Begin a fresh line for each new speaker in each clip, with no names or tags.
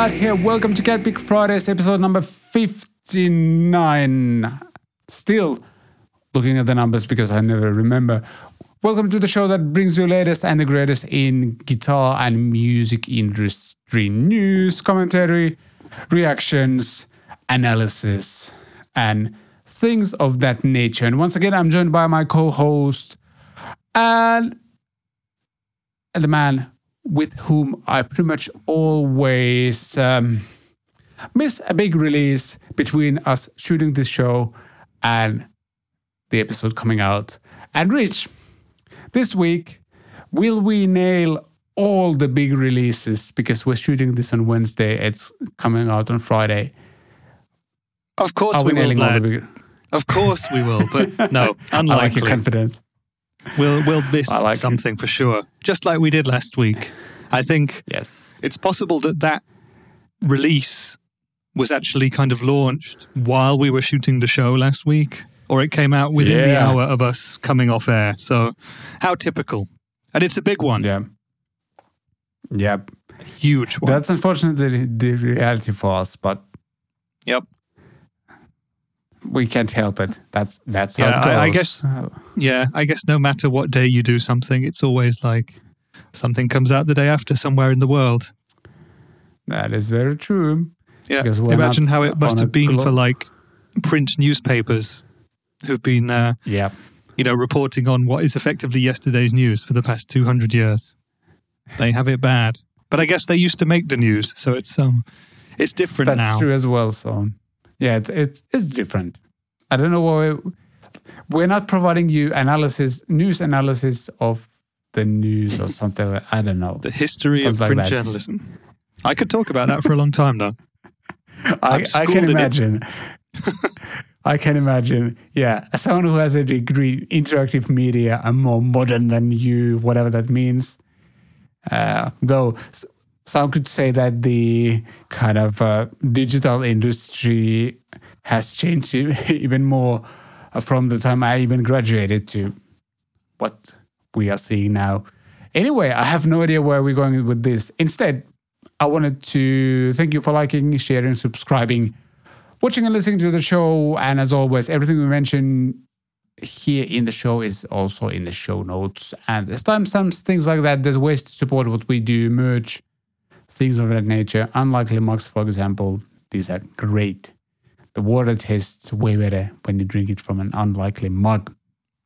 Vlad here. Welcome to Cat Pick Fridays, episode number 59. Still looking at the numbers because I never remember. Welcome to the show that brings you latest and the greatest in guitar and music industry news, commentary, reactions, analysis, and things of that nature. And once again, I'm joined by my co-host and the man with whom I pretty much always um, miss a big release between us shooting this show and the episode coming out. And Rich, this week, will we nail all the big releases? Because we're shooting this on Wednesday, it's coming out on Friday.
Of course
Are
we,
we,
will,
nailing all the big?
Of course we will, but no,
I like your confidence.
We'll we'll miss
I like it.
something for sure, just like we did last week. I think
Yes.
it's possible that that release was actually kind of launched while we were shooting the show last week, or it came out within the hour of us coming off air. So, how typical! And it's a big one,
Yeah. Yeah.
huge one.
That's unfortunately the reality for us, but
yep.
We can't help it. That's that's how
Yeah,
it goes.
I- I guess- Yeah, I guess no matter what day you do something, it's always like something comes out the day after somewhere in the world.
that is very true.
Yeah. Imagine how it must have been for like print newspapers who've been, uh,
Yeah.
you know, reporting on what is effectively yesterday's news for the past 200 years. They have it bad. But I guess they used to make the news, so it's um it's different
That's
now.
true as well. So yeah, it's it's it's different. I don't know why we're not providing you analysis, news analysis of the news or something. like- I don't know.
The history of
Something like
print
that.
journalism. I could talk about that for a long time though.
I, I can imagine. I can imagine. Yeah, as someone who has a degree in interactive media, I'm more modern than you, whatever that means. Uh, though some could say that the kind of uh, digital industry has changed even more uh, from the time I even graduated to what we are seeing now. Anyway, I have no idea where we're going with this. Instead, I wanted to thank you for liking, sharing, subscribing, watching and listening to the show. And as always, everything we mention here in the show is also in the show notes. And there's timestamps, things like that. There's ways to support what we do, merch, things of that nature. Unlikely mugs, for example, these are great. The water tastes way better when you drink it from an unlikely mug.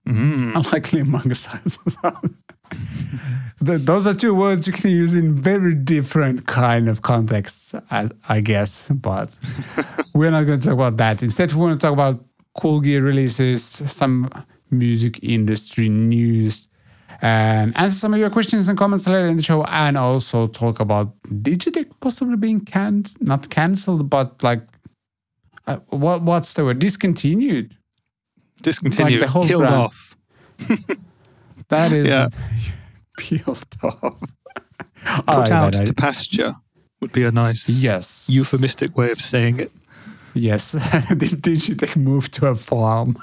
Mm.
Unlikely mug size. Th- Those are two words you can use in very different kind of contexts, I, I guess. But we're not going to talk about that. Instead, we want to talk about cool gear releases, some music industry news, and answer some of your questions and comments later in the show, and also talk about Digitech possibly being canned, not cancelled, but like uh, what what's the word? Discontinued.
Discontinued,
the whole
killed
brand.
off.
That is
Yeah.
peeled off.
Put
right,
out to pasture would be a nice
Yes.
euphemistic way of saying it.
Yes. Did Digitech move to a farm?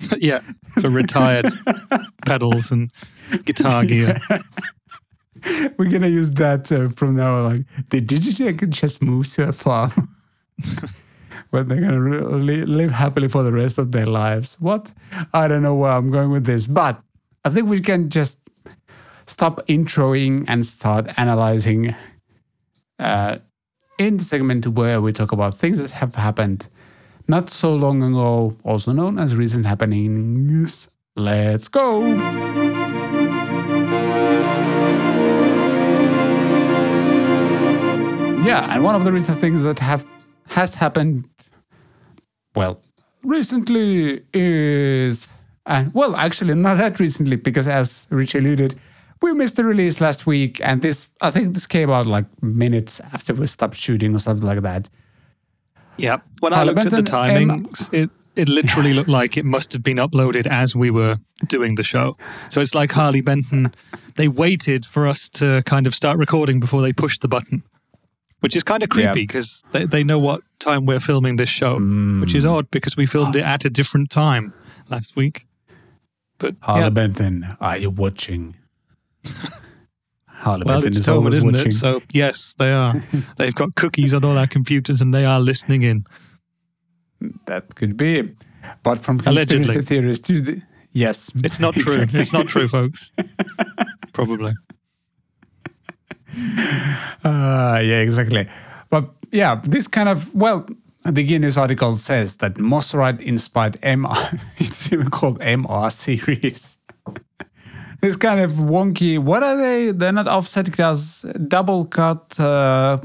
yeah, for retired pedals and guitar gear.
We're gonna use that uh, from now on. Like, Digitech can just move to a farm? but they're gonna live happily for the rest of their lives. What? I don't know where I'm going with this, but I think we can just stop introing and start analyzing uh, in the segment where we talk about things that have happened not so long ago, also known as recent happenings. Let's go! Yeah, and one of the recent things that have has happened, well, recently is, and well, actually not that recently because as Rich alluded, we missed the release last week, and this I think this came out like minutes after we stopped shooting or something like that.
Yeah. When I looked at the
Parliament
timings, it, it literally looked like it must have been uploaded as we were doing the show. So it's like Harley Benton, they waited for us to kind of start recording before they pushed the button, which is kind of creepy because they, they know what time we're filming this show, mm. which is odd because we filmed it at a different time last week. But
Harley
yeah,
Benton, are you watching? Harley
Well, it's
is always
isn't
watching.
it? So yes, they are. They've got cookies on all our computers, and they are listening in.
That could be. But from
Allegedly.
conspiracy theories to the, yes,
It's not true.
Exactly.
It's not true, folks. Probably.
Uh, yeah, exactly. But yeah, this kind of well, the Gearnews article says that Mosrite inspired MR. It's even called MR series. This kind of wonky. What are they? They're not offset guitars. Double cut, uh,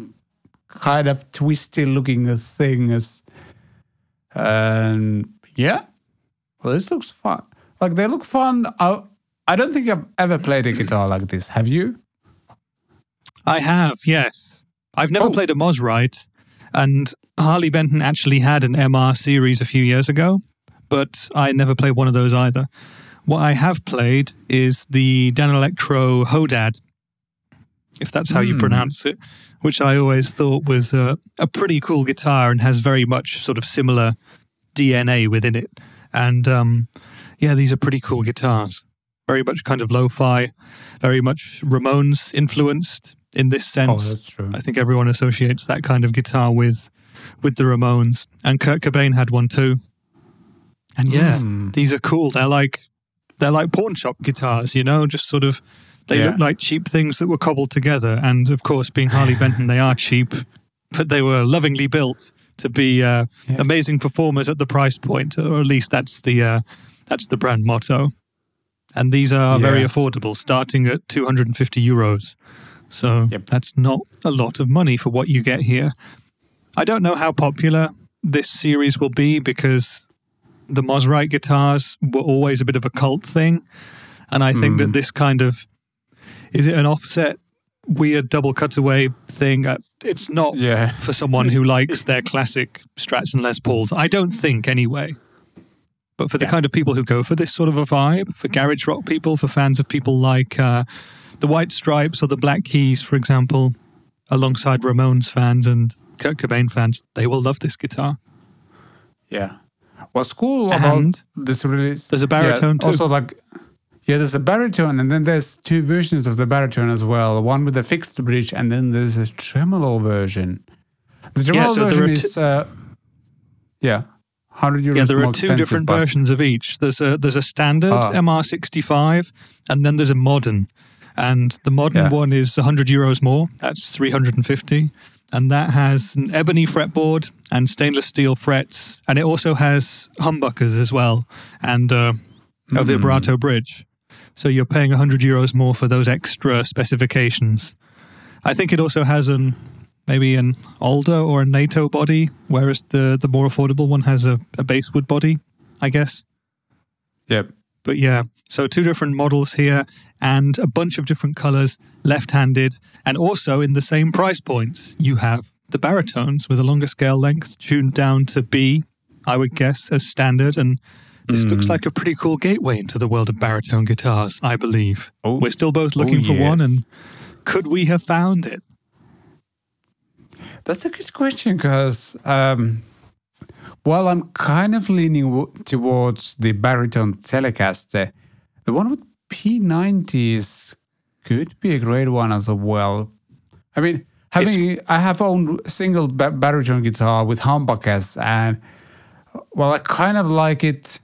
kind of twisty looking things. And yeah, well, this looks fun. Like they look fun. I, I don't think I've ever played a guitar like this. Have you?
I have, yes. I've never
Oh.
played a Mosrite, and Harley Benton actually had an MR series a few years ago, but I never played one of those either. What I have played is the Danelectro Hodad, if that's how you
Hmm.
pronounce it, which I always thought was a, a pretty cool guitar and has very much sort of similar DNA within it. And um, yeah, these are pretty cool guitars. Very much kind of lo fi, very much Ramones influenced in this
Oh,
sense.
that's true.
I think everyone associates that kind of guitar with with the Ramones, and Kurt Cobain had one too. And yeah,
Mm.
these are cool. They're like they're like pawn shop guitars, you know, just sort of they
Yeah.
look like cheap things that were cobbled together. And of course, being Harley Benton, they are cheap, but they were lovingly built to be uh,
Yes.
amazing performers at the price point, or at least that's the uh, that's the brand motto. And these are very affordable, starting at 250 euros. So
Yep.
that's not a lot of money for what you get here. I don't know how popular this series will be because the Mosrite guitars were always a bit of a cult thing. And I think
Hmm.
that this kind of is it an offset weird double cutaway thing? Uh, it's not
Yeah.
for someone who likes their classic Strats and Les Pauls. I don't think, anyway. But for the
Yeah.
kind of people who go for this sort of a vibe, for garage rock people, for fans of people like uh, the White Stripes or the Black Keys, for example, alongside Ramones fans and Kurt Cobain fans, they will love this guitar.
Yeah. What's cool about this release?
there's a baritone
yeah,
too.
Also, like, yeah, there's a baritone, and then there's two versions of the baritone as well. One with a fixed bridge, and then there's a tremolo version. The tremolo
so
version
are
is, uh, yeah, hundred euros.
yeah, there are two different
but-
versions of each. There's a there's a standard
Ah.
MR65, and then there's a modern. And the modern
Yeah.
one is 100 euros more. That's 350, and that has an ebony fretboard and stainless steel frets, and it also has humbuckers as well, and uh, a vibrato bridge. So you're paying 100 euros more for those extra specifications. I think it also has an maybe an Alder or a NATO body, whereas the the more affordable one has a, a basswood body, I guess.
Yep.
But yeah, so two different models here and a bunch of different colors, left-handed, and also in the same price points. You have the baritones with a longer scale length tuned down to B, I would guess, as standard. And this looks like a pretty cool gateway into the world of baritone guitars, I believe.
Oh.
We're still both looking for one, and could we have found it?
That's a good question because, um, well, I'm kind of leaning w- towards the baritone Telecaster. The one with P90s could be a great one as well. I mean, having I have owned a single ba- baritone guitar with humbuckers, and well, I kind of like it,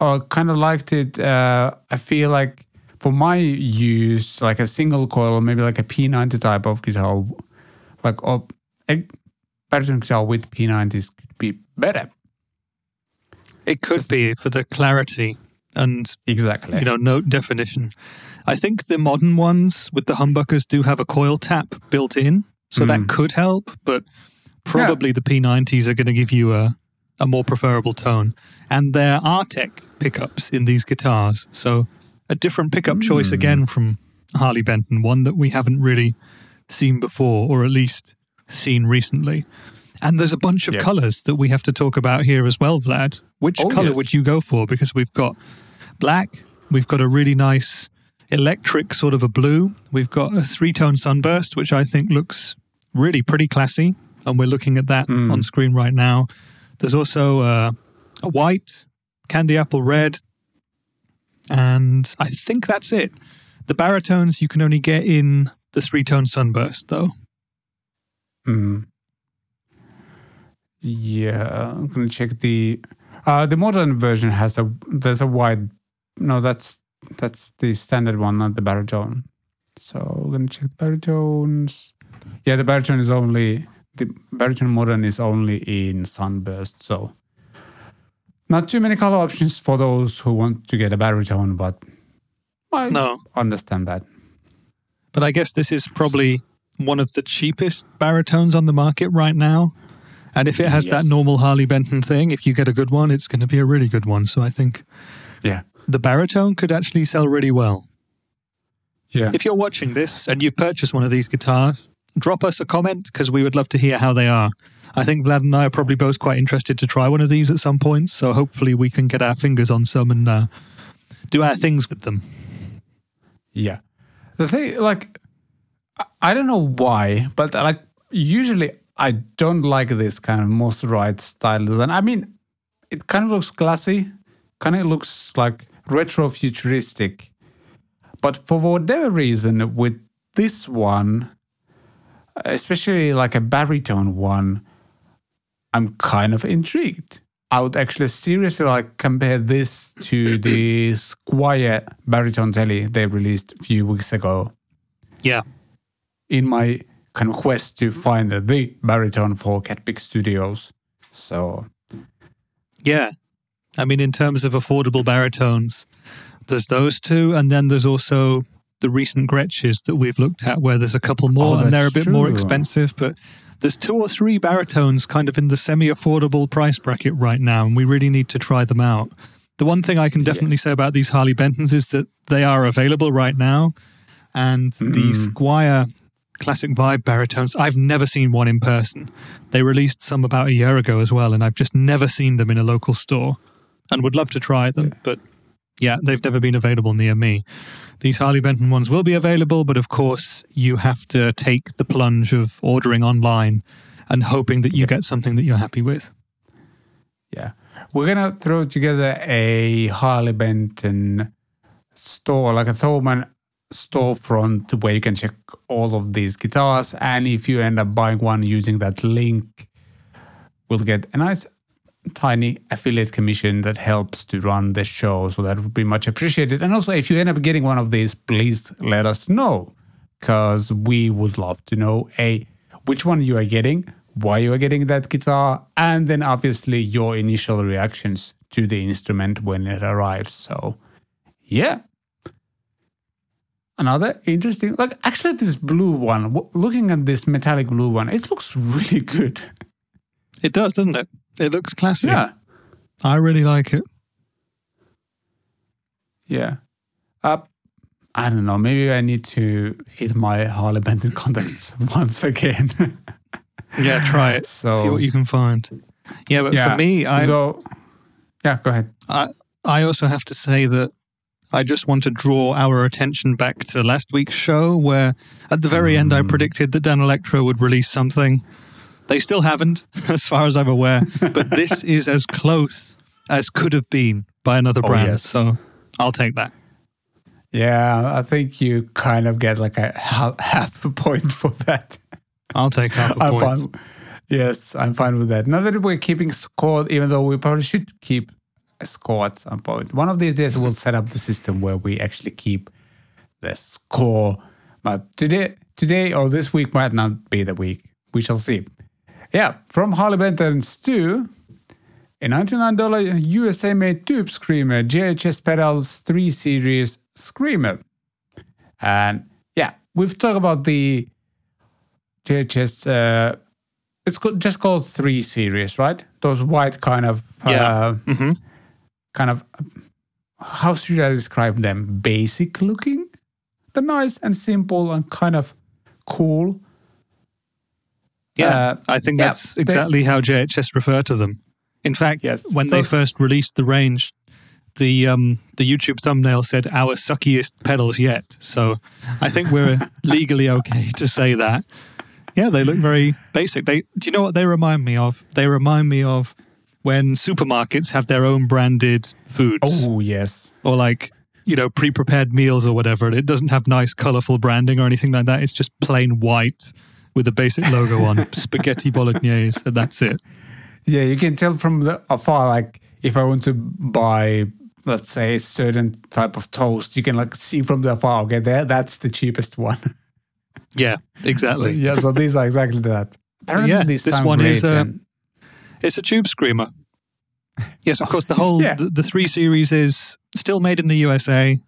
or kind of liked it. Uh, I feel like for my use, like a single coil, or maybe like a P90 type of guitar, like or a baritone guitar with P90s could be better.
It could be for the clarity and
Exactly.
you know note definition. I think the modern ones with the humbuckers do have a coil tap built in, so that
Mm.
could help. But probably the P90s are going to give you a a more preferable tone, and there are tech pickups in these guitars, so a different pickup choice again from Harley Benton, one that we haven't really seen before, or at least seen recently. And there's a bunch of
Yeah.
colors that we have to talk about here as well, Vlad. Which
Oh,
color
yes.
would you go for? Because we've got black, we've got a really nice electric sort of a blue, we've got a three tone sunburst, which I think looks really pretty classy. And we're looking at that
Mm.
on screen right now. There's also uh, a white, candy apple red, and I think that's it. The baritones you can only get in the three tone sunburst, though.
Mm. Yeah, I'm gonna check the uh the modern version has a there's a wide no that's that's the standard one, not the baritone. So we're gonna check the baritones. Yeah, the baritone is only the baritone modern is only in sunburst, so not too many color options for those who want to get a baritone, but I
No,
understand that.
but I guess this is probably one of the cheapest baritones on the market right now. And if it has that normal Harley Benton thing, if you get a good one, it's going to be a really good one. So I think
Yeah.
the baritone could actually sell really well.
Yeah.
If you're watching this and you've purchased one of these guitars, drop us a comment because we would love to hear how they are. I think Vlad and I are probably both quite interested to try one of these at some point. So hopefully we can get our fingers on some and uh, do our things with them.
Yeah. The thing, like, I don't know why, but like, usually I don't like this kind of Mosrite style design. I mean, it kind of looks classy, kind of looks like retro futuristic. But for whatever reason, with this one, especially like a baritone one, I'm kind of intrigued. I would actually seriously like compare this to the Squier baritone telly they released a few weeks ago
Yeah.
in my kind of quest to find the baritone for CatPick Studios. So
Yeah. I mean, in terms of affordable baritones, there's those two. And then there's also the recent Gretsches that we've looked at where there's a couple more
Oh,
and they're a bit more expensive. But there's two or three baritones kind of in the semi affordable price bracket right now. And we really need to try them out. The one thing I can definitely
Yes.
say about these Harley Bentons is that they are available right now. And the
Mm.
Squier Classic Vibe baritones, I've never seen one in person. They released some about a year ago as well, and I've just never seen them in a local store and would love to try them. But yeah, they've never been available near me. These Harley Benton ones will be available, but of course, you have to take the plunge of ordering online and hoping that you get something that you're happy with.
yeah, we're gonna throw together a Harley Benton store, like a Thoman storefront where you can check all of these guitars. And if you end up buying one using that link, we'll get a nice tiny affiliate commission that helps to run the show. So that would be much appreciated. And also, if you end up getting one of these, please let us know because we would love to know a which one you are getting, why you are getting that guitar, and then obviously your initial reactions to the instrument when it arrives. So, yeah. Another interesting, like actually, this blue one, w- looking at this metallic blue one, it looks really good.
It does, doesn't it? It looks classy.
Yeah.
I really like it.
Yeah. Uh, I don't know. Maybe I need to hit my Harley Benton contacts once again.
Yeah, try it.
So-
See what you can find. Yeah, but
yeah.
for me, I
Though, yeah, go ahead.
I, I also have to say that I just want to draw our attention back to last week's show, where at the very end I mm. predicted that Danelectro would release something. They still haven't, as far as I'm aware, but this is as close as could have been by another
Oh,
brand.
yes.
So I'll take that.
Yeah, I think you kind of get like a half, half a point for that.
I'll take half a
I'm
point.
fine. Yes, I'm fine with that. Now that we're keeping score, even though we probably should keep score at some point. One of these days, we'll set up the system where we actually keep the score. But today, today or this week might not be the week. We shall see. Yeah, from Harley Benton Stu, a $99 USA made tube screamer, JHS Pedals 3 Series Screamer. And yeah, we've talked about the JHS, uh, it's just called 3 Series, right? Those white kind of,
Yeah.
uh,
hmm
kind of, how should I describe them? Basic looking? They're nice and simple and kind of cool.
Yeah,
Uh,
I think
yeah,
that's
they-
exactly how JHS refer to them. In fact,
Yes,
when they first released the range, the um, the YouTube thumbnail said "our suckiest pedals yet." So I think we're legally okay to say that. Yeah, they look very basic. They do you know what they remind me of? They remind me of when supermarkets have their own branded foods,
Oh, yes.
or like you know, pre-prepared meals or whatever, and it doesn't have nice, colorful branding or anything like that. It's just plain white with a basic logo on spaghetti bolognese, and that's it.
Yeah, you can tell from the afar. Like if I want to buy, let's say, a certain type of toast, you can like see from the afar. Okay, there, that's the cheapest one.
Yeah,
So,
exactly.
yeah, so these are exactly that. Apparently,
yeah,
these
this one is, uh,
and-
It's a tube screamer. Yes, of course. The whole
Yeah.
the, the three series is still made in the USA.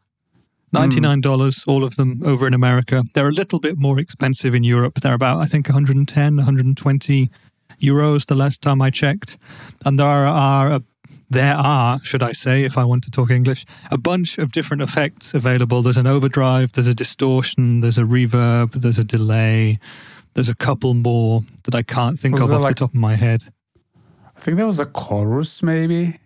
Ninety nine hmm. dollars, all of them over in America. They're a little bit more expensive in Europe. They're about I think 110, 120 euros the last time I checked. And there are, are a, there are, should I say, if I want to talk English, a bunch of different effects available. There's an overdrive, there's a distortion, there's a reverb, there's a delay, there's a couple more that I can't think
Was
of off
like-
the top of my head.
I think there was a chorus, maybe.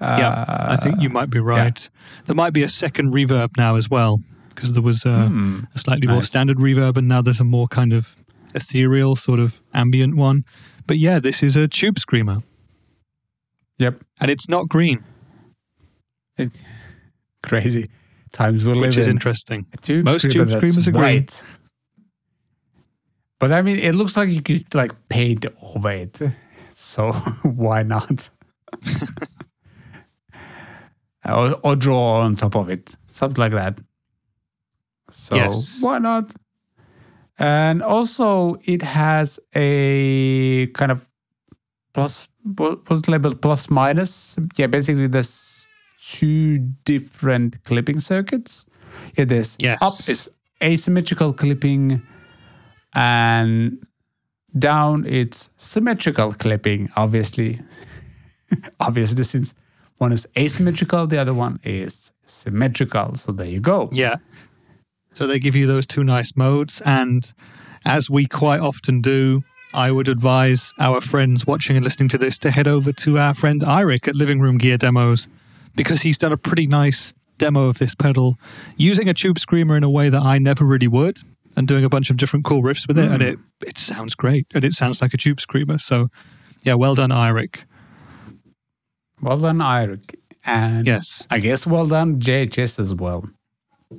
Yeah, I think you might be right. There might be a second reverb now as well, because there was a,
Hmm.
a slightly more standard reverb, and now there's a more kind of ethereal, sort of ambient one. But yeah, this is a tube screamer,
Yep.
and it's not green,
It, crazy times we live
which is
in.
interesting.
A tube
Most
screamer
tube screamers are green.
white. But I mean, it looks like you could like paint over it. So why not? or, or draw on top of it, something like that. So
Yes.
why not? And also, it has a kind of plus, what's labeled plus minus? Yeah, basically, there's two different clipping circuits. Yeah, there's
Yes.
up is asymmetrical clipping, and down it's symmetrical clipping. Obviously, obviously, since one is asymmetrical, the other one is symmetrical. So there you go.
Yeah. So they give you those two nice modes, and as we quite often do, I would advise our friends watching and listening to this to head over to our friend Eirik at Living Room Gear Demos because he's done a pretty nice demo of this pedal using a tube screamer in a way that I never really would and doing a bunch of different cool riffs with it and hmm. it it sounds great and it sounds like a tube screamer so yeah well done Eirik
Well done, Eirik. And
yes
I guess well done, JHS as well.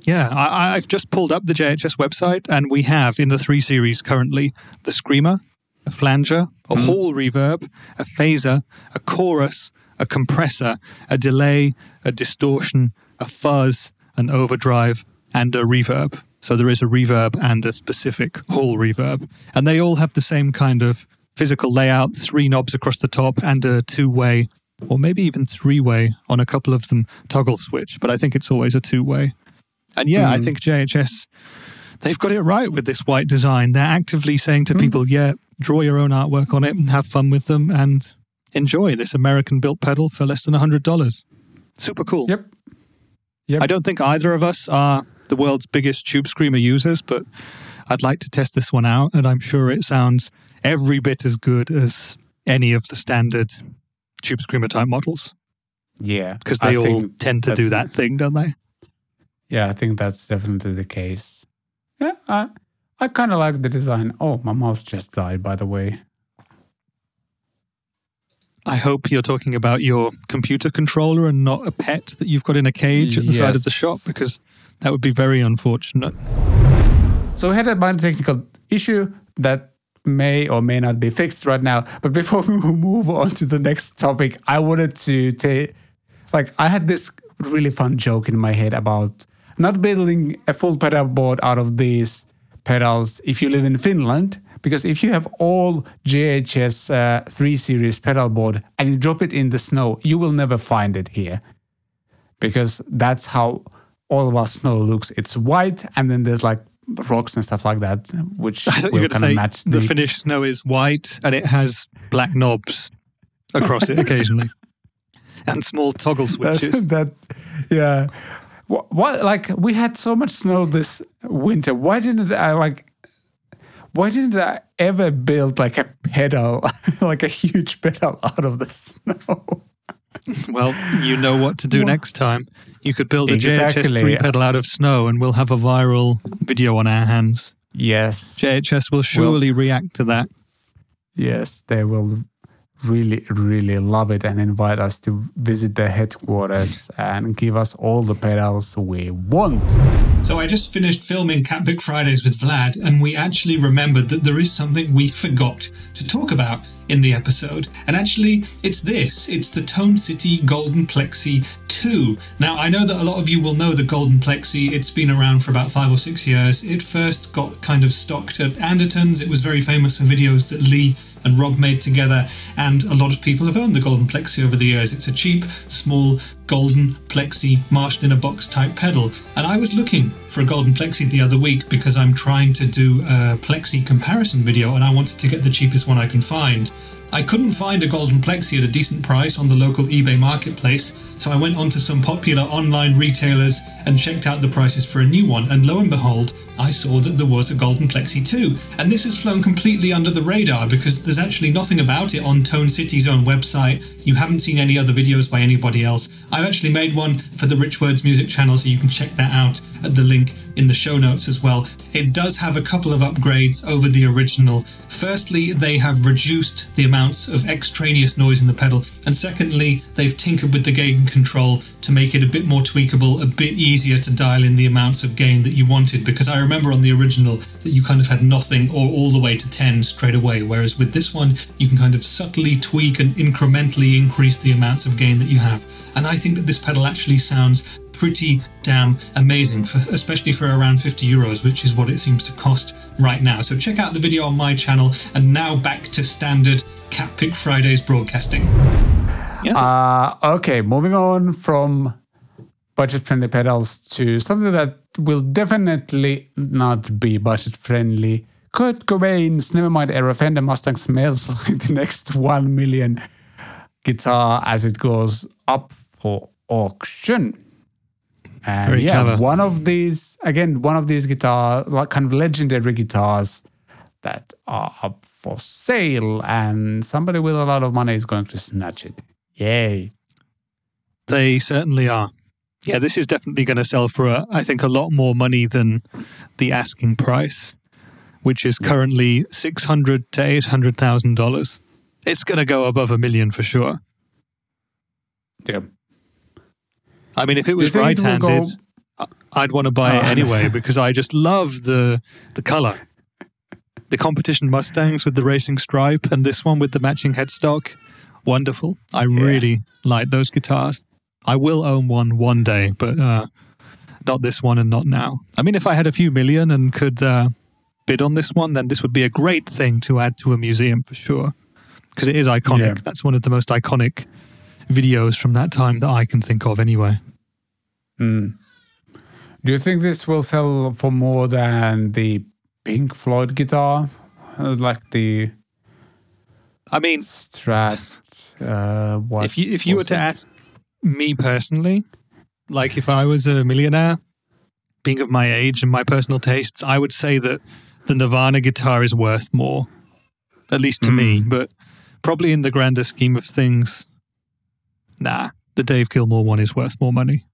Yeah, I, I've just pulled up the JHS website, and we have in the three series currently the screamer, a flanger, a hmm. hall reverb, a phaser, a chorus, a compressor, a delay, a distortion, a fuzz, an overdrive, and a reverb. So there is a reverb and a specific hall reverb, and they all have the same kind of physical layout: three knobs across the top and a two-way. Or maybe even three way on a couple of them toggle switch, but I think it's always a two way. And yeah, I hmm. think JHS, they've got it right with this white design. They're actively saying to hmm. people, yeah, draw your own artwork on it and have fun with them and enjoy this American built pedal for less than $100. Super cool.
Yep. Yep.
I don't think either of us are the world's biggest Tube Screamer users, but I'd like to test this one out, and I'm sure it sounds every bit as good as any of the standard Tube Screamer type models
Yeah.
because
I
they all tend to do that thing, don't they?
Yeah, I think that's definitely the case. Yeah, I I kind of like the design. Oh, my mouse just died, by the way.
I hope you're talking about your computer controller and not a pet that you've got in a cage at the side of the shop because that would be very unfortunate.
So we had a minor technical issue that may or may not be fixed right now. But before we move on to the next topic, I wanted to take, like, I had this really fun joke in my head about not building a full pedal board out of these pedals if you live in Finland. Because if you have all JHS uh, 3 Series pedal board and you drop it in the snow, you will never find it here. Because that's how all of our snow looks. It's white and then there's like rocks and stuff like that, which
I thought you
will kind of
say
match
the
the.
Finnish snow is white and it has black knobs across it occasionally and small toggle switches.
that, that yeah. What, what like we had so much snow this winter. Why didn't I uh, like? Why didn't I ever build like a pedal, like a huge pedal out of the snow?
Well, you know what to do
Wha-
next time. You could build a JHS3 pedal out of snow and we'll have a viral video on our hands.
Yes,
JHS will surely react to that.
yes, they will really, really love it and invite us to visit their headquarters and give us all the pedals we want.
So I just finished filming Catpick Fridays with Vlad, and we actually remembered that there is something we forgot to talk about in the episode. And actually, it's this it's the Tone City Golden Plexi 2. Now, I know that a lot of you will know the Golden Plexi. It's been around for about five or six years. It first got kind of stocked at Anderton's. It was very famous for videos that Lee and Rob made together, and a lot of people have owned the Golden Plexi over the years. It's a cheap, small, golden Plexi Marshall in a box type pedal. And I was looking for a Golden Plexi the other week because I'm trying to do a Plexi comparison video and I wanted to get the cheapest one I can find. I couldn't find a golden plexi at a decent price on the local eBay marketplace, so I went onto some popular online retailers and checked out the prices for a new one, and lo and behold, I saw that there was a golden plexi too. And this has flown completely under the radar because there's actually nothing about it on Tone City's own website. You haven't seen any other videos by anybody else. I've actually made one for the Rich Words music channel, so you can check that out at the link in the show notes as well. It does have a couple of upgrades over the original. Firstly, they have reduced the amounts of extraneous noise in the pedal, and secondly, they've tinkered with the gain control to make it a bit more tweakable, a bit easier to dial in the amounts of gain that you wanted. Because I remember on the original that you kind of had nothing or all the way to 10 straight away, whereas with this one, you can kind of subtly tweak and incrementally increase the amounts of gain that you have. And I think that this pedal actually sounds pretty damn amazing, for, especially for around 50 euros, which is what it seems to cost right now. So check out the video on my channel. And now back to standard Cat Pick Fridays broadcasting.
Yeah. Uh, okay, moving on from budget friendly pedals to something that will definitely not be budget friendly. Kurt Cobain's Nevermind era Fender Mustang smells like the next 1 million guitar as it goes up for auction. And
Very
yeah,
clever.
one of these again, one of these guitar like kind of legendary guitars that are up for sale, and somebody with a lot of money is going to snatch it. Yay!
They certainly are. Yeah, this is definitely going to sell for, uh, I think, a lot more money than the asking price, which is currently six hundred to eight hundred thousand dollars. It's going to go above a million for sure.
Yeah.
I mean, if it was
think it will
right-handed,
go-
I- I'd want to buy it
Ah.
anyway because I just love the the color. The competition Mustangs with the racing stripe and this one with the matching headstock, wonderful. I really like those guitars. I will own one one day, but uh, not this one and not now. I mean, if I had a few million and could uh, bid on this one, then this would be a great thing to add to a museum for sure because it is iconic.
Yeah.
That's one of the most iconic videos from that time that I can think of, anyway.
Mm. Do you think this will sell for more than the Pink Floyd guitar, Uh, like the
I mean,
Strat? Uh, what
if you if you were to ask me personally, like if I was a millionaire, being of my age and my personal tastes, I would say that the Nirvana guitar is worth more, at least to me. But probably in the grander scheme of things, nah, the Dave Gilmour one is worth more money.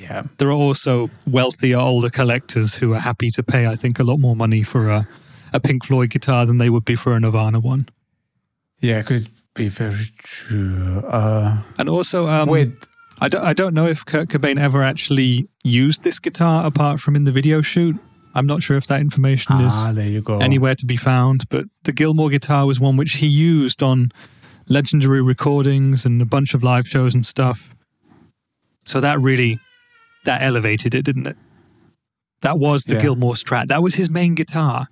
Yeah,
There are also wealthier, older collectors who are happy to pay, I think, a lot more money for a, a Pink Floyd guitar than they would be for a Nirvana one.
yeah, could be very true. Uh,
And also, um,
wait,
I don't, I don't know if Kurt Cobain ever actually used this guitar apart from in the video shoot. I'm not sure if that information
ah,
is
there you go.
anywhere to be found, but the Gilmour guitar was one which he used on legendary recordings and a bunch of live shows and stuff. So that really that elevated it, didn't it? That was the
Yeah.
Gilmour Strat. That was his main guitar.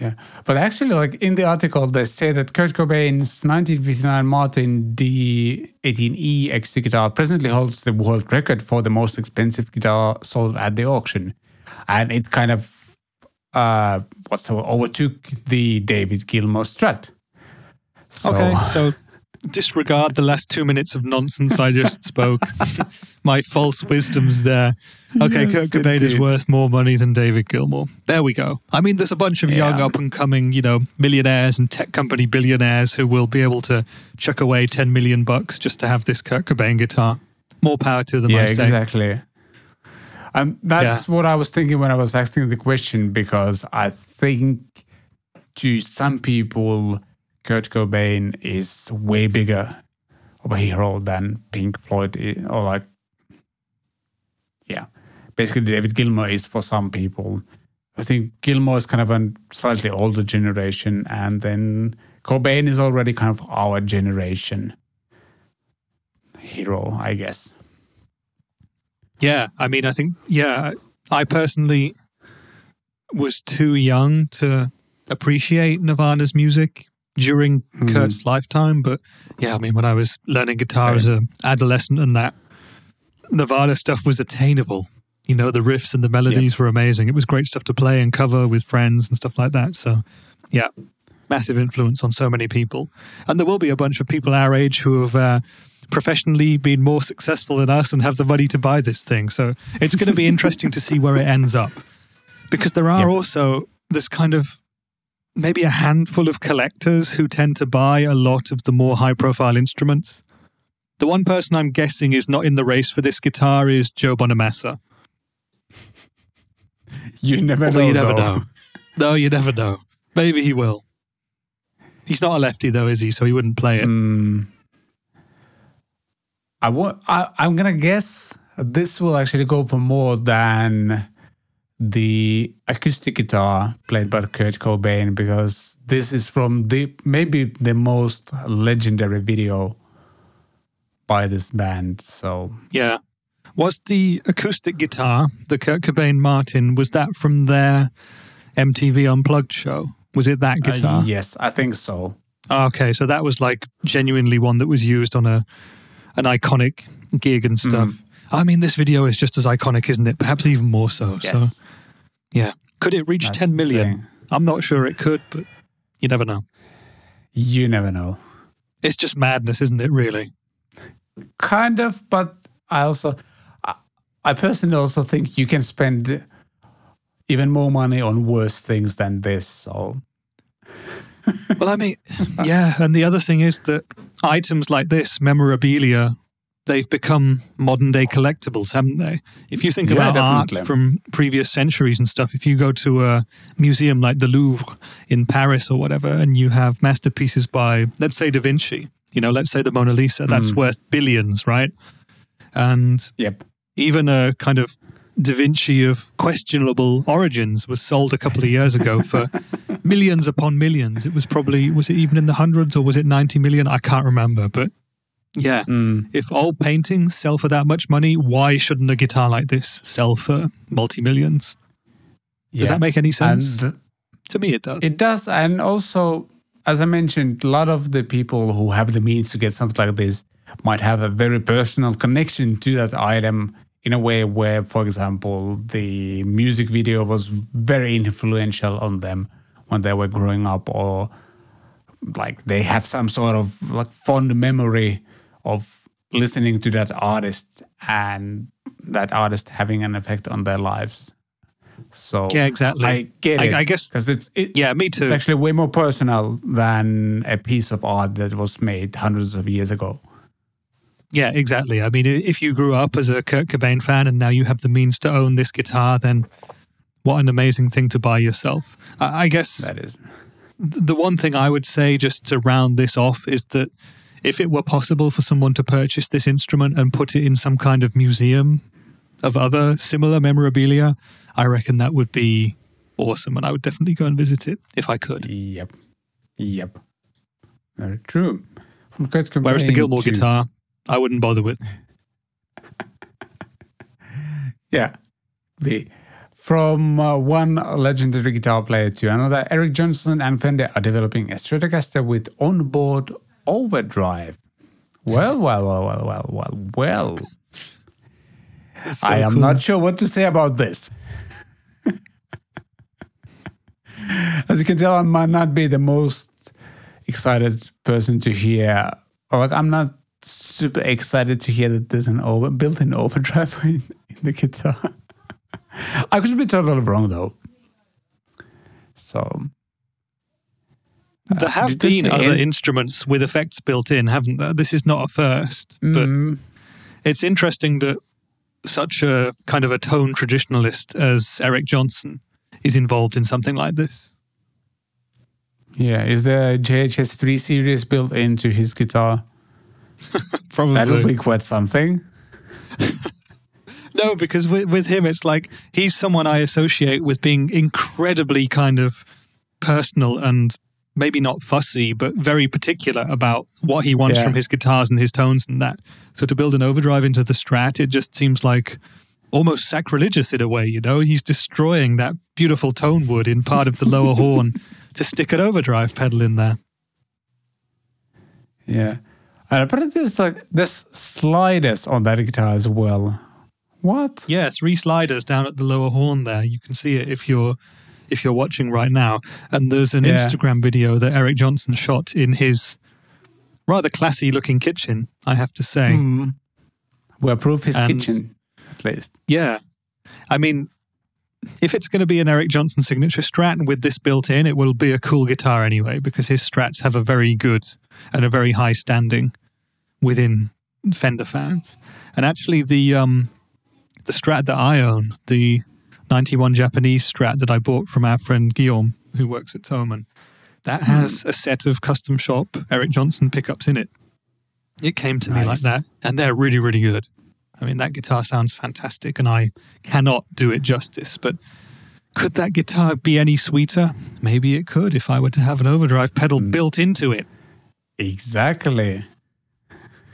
Yeah, but actually, like in the article, they say that Kurt Cobain's 1959 Martin D18E XT guitar presently holds the world record for the most expensive guitar sold at the auction, and it kind of uh, what's the overtook the David Gilmour Strat. So,
Okay, so disregard the last two minutes of nonsense I just spoke. My false wisdom's there. Okay,
Yes,
Kurt Cobain is worth more money than David Gilmour. There we go. I mean, there's a bunch of young, up and coming, you know, millionaires and tech company billionaires who will be able to chuck away 10 million bucks just to have this Kurt Cobain guitar. More power to them,
yeah,
I say.
exactly. Um, that's what I was thinking when I was asking the question because I think to some people, Kurt Cobain is way bigger of a hero than Pink Floyd, or like, yeah, basically David Gilmour is for some people. I think Gilmour is kind of a slightly older generation, and then Cobain is already kind of our generation hero, I guess.
Yeah, I mean, I think, yeah, I personally was too young to appreciate Nirvana's music during
Mhm.
Kurt's lifetime. But yeah, I mean, when I was learning guitar as an adolescent and that Nirvana stuff was attainable, you know, the riffs and the melodies were amazing. It was great stuff to play and cover with friends and stuff like that. So, yeah, massive influence on so many people. And there will be a bunch of people our age who have uh, professionally been more successful than us and have the money to buy this thing. So it's going to be interesting to see where it ends up. Because there are
Yep.
also this kind of maybe a handful of collectors who tend to buy a lot of the more high profile instruments. The one person I'm guessing is not in the race for this guitar is Joe Bonamassa.
You never
Although
know.
you never
though.
know. No, you never know. Maybe he will. He's not a lefty though, is he? So he wouldn't play it.
Mm. I wa- I, I'm gonna guess this will actually go for more than the acoustic guitar played by Kurt Cobain because this is from the maybe the most legendary video by this band. So
Yeah. Was the acoustic guitar, the Kurt Cobain Martin, was that from their MTV Unplugged show? Was it that
uh,
guitar?
yes, I think so.
Ah, Okay, so that was like genuinely one that was used on a an iconic gig and stuff. I mean, this video is just as iconic, isn't it? Perhaps even more so.
Yes,
So, yeah. Could it reach
that's
10
the
million? I'm not sure it could, but you never know.
You never know.
It's just madness, isn't it, really?
kind of but i also I, I personally also think you can spend even more money on worse things than this so
Well, I mean, yeah. And the other thing is that items like this, memorabilia, they've become modern day collectibles, haven't they? If you think
Yeah,
about
definitely.
art from previous centuries and stuff, if you go to a museum like the Louvre in Paris or whatever, and you have masterpieces by, let's say, Da Vinci, you know, let's say the Mona Lisa, that's
Mm.
worth billions, right? And
yep
even a kind of Da Vinci of questionable origins was sold a couple of years ago for millions upon millions. It was probably, was it even in the hundreds or was it 90 million? I can't remember. But yeah,
Mm,
if old paintings sell for that much money, why shouldn't a guitar like this sell for multi millions? Does
yeah.
that make any sense?
th-
to me, it does.
it does and also as i mentioned a lot of the people who have the means to get something like this might have a very personal connection to that item in a way where for example the music video was very influential on them when they were growing up or like they have some sort of like fond memory of listening to that artist and that artist having an effect on their lives so
yeah, exactly.
I get
I-
it.
I guess-
because it's it,
yeah, me too.
it's actually way more personal than a piece of art that was made hundreds of years ago.
Yeah, exactly. I mean, if you grew up as a Kurt Cobain fan and now you have the means to own this guitar, then what an amazing thing to buy yourself. I, guess
That is,
the one thing I would say just to round this off is that if it were possible for someone to purchase this instrument and put it in some kind of museum of other similar memorabilia, I reckon that would be awesome. And I would definitely go and visit it if I could.
yep, yep, very true. From Kurt Cobain
Whereas the Gilmour
to-
guitar, I wouldn't bother with.
yeah, be from uh, one legendary guitar player to another. Eric Johnson and Fender are developing a Stratocaster with onboard overdrive. Well, well, well, well, well, well, well.
So
I am
cool.
not sure what to say about this. As you can tell, I might not be the most excited person to hear, or like I'm not super excited to hear that there's an over, built-in overdrive in, in the guitar. I could be totally wrong though. So
There have
did
been other
any-
instruments with effects built in, haven't there? This is not a first, but
mm,
it's interesting that such a kind of a tone traditionalist as Eric Johnson is involved in something like this.
Yeah, is the JHS 3 series built into his guitar?
Probably.
That'll be quite something.
No, because with, with him, it's like he's someone I associate with being incredibly kind of personal and maybe not fussy, but very particular about what he wants
Yeah.
from his guitars and his tones and that. So to build an overdrive into the Strat, it just seems like almost sacrilegious in a way, you know? He's destroying that beautiful tone wood in part of the lower horn to stick an overdrive pedal in there.
Yeah. And apparently there's like there's sliders on that guitar as well. What?
Yeah, three sliders down at the lower horn there. You can see it if you're if you're watching right now. And there's an
Yeah.
Instagram video that Eric Johnson shot in his rather classy looking kitchen, I have to say.
Hmm. We approve his
And-
kitchen, at least.
Yeah. I mean, if it's going to be an Eric Johnson signature Strat with this built in, it will be a cool guitar anyway, because his Strats have a very good and a very high standing within Fender fans. And actually, the um, the Strat that I own, the 91 Japanese Strat that I bought from our friend Guillaume, who works at Thomann, that has a set of custom shop Eric Johnson pickups in it. It came to me like that, and they're really, really good. I mean, that guitar sounds fantastic, and I cannot do it justice. But could that guitar be any sweeter? Maybe it could if I were to have an overdrive pedal built into it.
Exactly.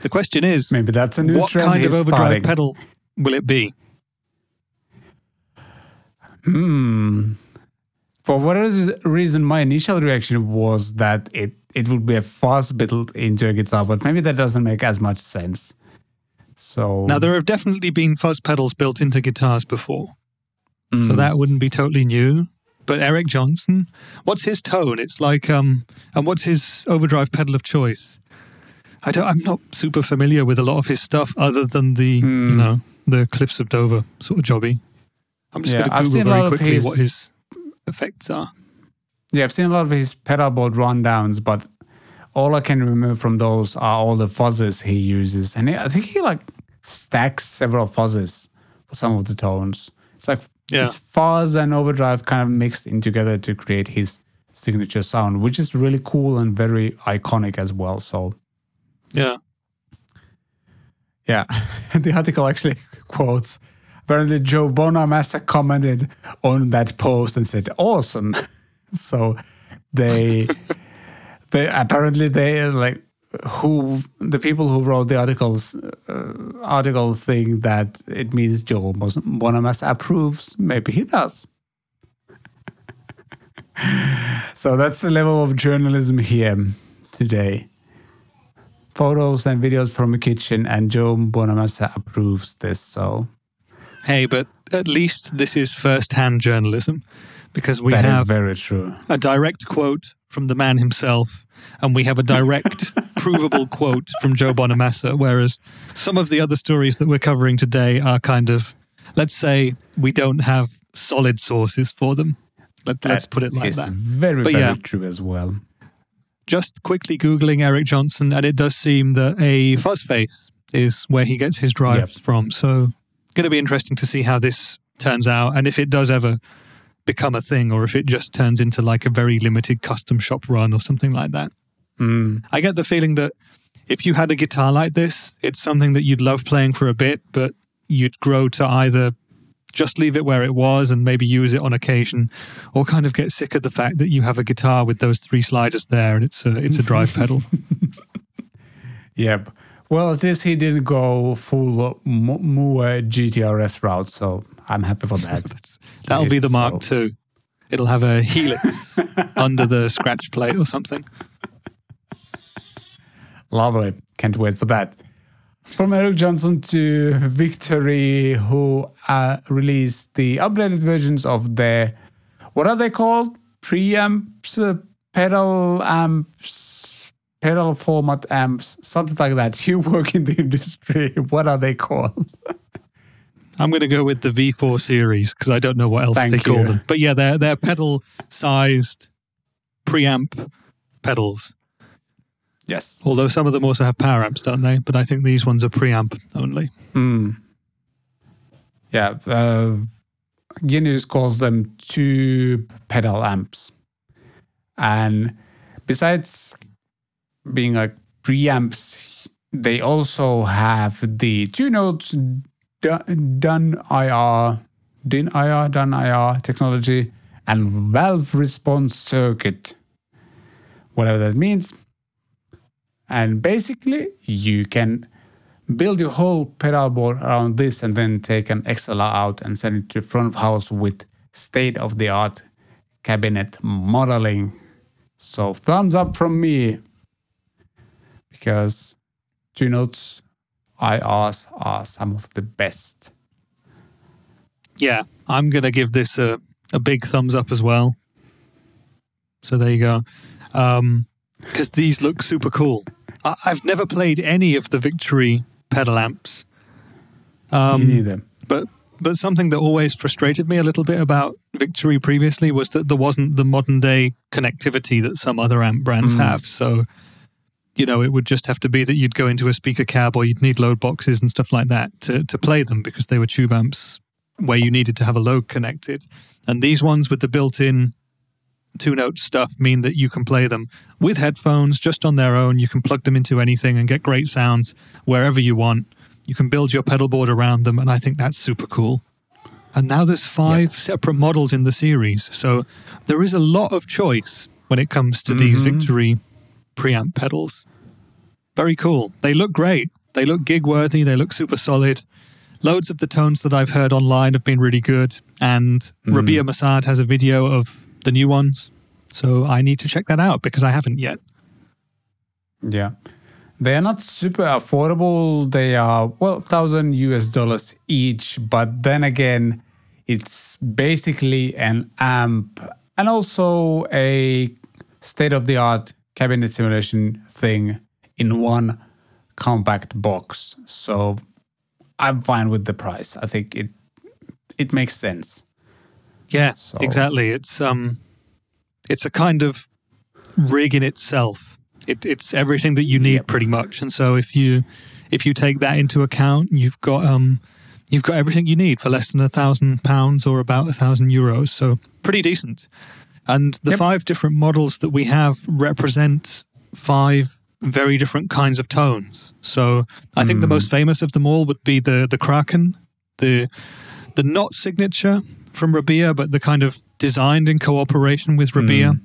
The question is,
Maybe that's a new
what kind of overdrive
starting.
pedal will it be?
Hmm. For whatever reason, my initial reaction was that it, it would be a fuzz built into a guitar, but maybe that doesn't make as much sense. So
Now, there have definitely been fuzz pedals built into guitars before, so
Mm.
that wouldn't be totally new. But Eric Johnson, what's his tone? It's like, um, and what's his overdrive pedal of choice? I don't. I'm not super familiar with a lot of his stuff, other than the, you
Hmm.
know, the Cliffs of Dover sort of jobby. I'm just
Yeah,
going to Google
seen a lot
very quickly
his-
what his effects are.
Yeah, I've seen a lot of his pedal board rundowns, but all I can remember from those are all the fuzzes he uses, and I think he like stacks several fuzzes for some of the tones. It's like
Yeah.
it's fuzz and overdrive kind of mixed in together to create his signature sound, which is really cool and very iconic as well. So
Yeah.
yeah, the article actually quotes. Apparently, Joe Bonamassa commented on that post and said, "Awesome." so they, they apparently they like who the people who wrote the articles uh, article think that it means Joe Bonamassa approves. Maybe he does. so that's the level of journalism here today photos and videos from a kitchen, and Joe Bonamassa approves this. So
Hey, but at least this is first-hand journalism, because we
that is
have
very true.
a direct quote from the man himself, and we have a direct, provable quote from Joe Bonamassa. Whereas some of the other stories that we're covering today are kind of, let's say, we don't have solid sources for them. Let, let's put it like that.
Very,
But
very
yeah.
true as well.
Just quickly googling Eric Johnson, and it does seem that a fuzz face is where he gets his drives
Yep.
from. So, going to be interesting to see how this turns out, and if it does ever become a thing, or if it just turns into like a very limited custom shop run or something like that.
Mm.
I get the feeling that if you had a guitar like this, it's something that you'd love playing for a bit, but you'd grow to either just leave it where it was and maybe use it on occasion, or kind of get sick of the fact that you have a guitar with those three sliders there and it's a it's a drive pedal.
Yep. Well, at least he didn't go full Mo- Mooer GTRS route, so I'm happy for that.
That'll be the Mark
so.
II. It'll have a helix under the scratch plate or something.
Lovely. Can't wait for that. From Eric Johnson to Victory, who uh, released the updated versions of their, what are they called? Preamps, uh, pedal amps, pedal format amps, something like that. You work in the industry. What are they called?
I'm going to go with the V4 series because I don't know what else
Thank
they call them. But yeah, they're they're pedal sized preamp pedals.
Yes.
Although some of them also have power amps, don't they? But I think these ones are preamp only.
Mm. Yeah. Uh, Gearnews calls them tube pedal amps. And besides being like preamps, they also have the two notes done IR, DIN IR, done IR technology, and valve response circuit, whatever that means. And basically, you can build your whole pedal board around this and then take an XLR out and send it to front of house with state of the art cabinet modeling. So thumbs up from me because two notes IRs are some of the best.
Yeah, I'm going to give this a, a big thumbs up as well. So there you go. Because um, these look super cool. I, have never played any of the Victory pedal amps.
Um, Me neither.
But but something that always frustrated me a little bit about Victory previously was that there wasn't the modern day connectivity that some other amp brands mm. have. So, you know, it would just have to be that you'd go into a speaker cab or you'd need load boxes and stuff like that to, to play them because they were tube amps where you needed to have a load connected. And these ones with the built in two note stuff mean that you can play them with headphones just on their own. You can plug them into anything and get great sounds wherever you want. You can build your pedal board around them, and I think that's super cool. And now there's five separate models in the series, so there is a lot of choice when it comes to mm-hmm. these Victory preamp pedals. Very cool. They look great. They look gig worthy. They look super solid. Loads of the tones that I've heard online have been really good. And mm. Rabea Massaad has a video of the new ones. So I need to check that out because I haven't yet.
Yeah. They are not super affordable. They are, well, 1000 US dollars each. But then again, it's basically an amp and also a state of the art cabinet simulation thing in one compact box. So I'm fine with the price. I think it it makes sense.
Yeah, so. exactly. It's um, it's a kind of rig in itself. It, it's everything that you need yep. pretty much. And so if you if you take that into account, you've got um, you've got everything you need for less than a thousand pounds or about a thousand euros. So pretty decent. And the yep. five different models that we have represent five very different kinds of tones. So I think the hmm. most famous of them all would be the the Kraken, the the not signature, from Rabea, but the kind of designed in cooperation with Rabea. Mm.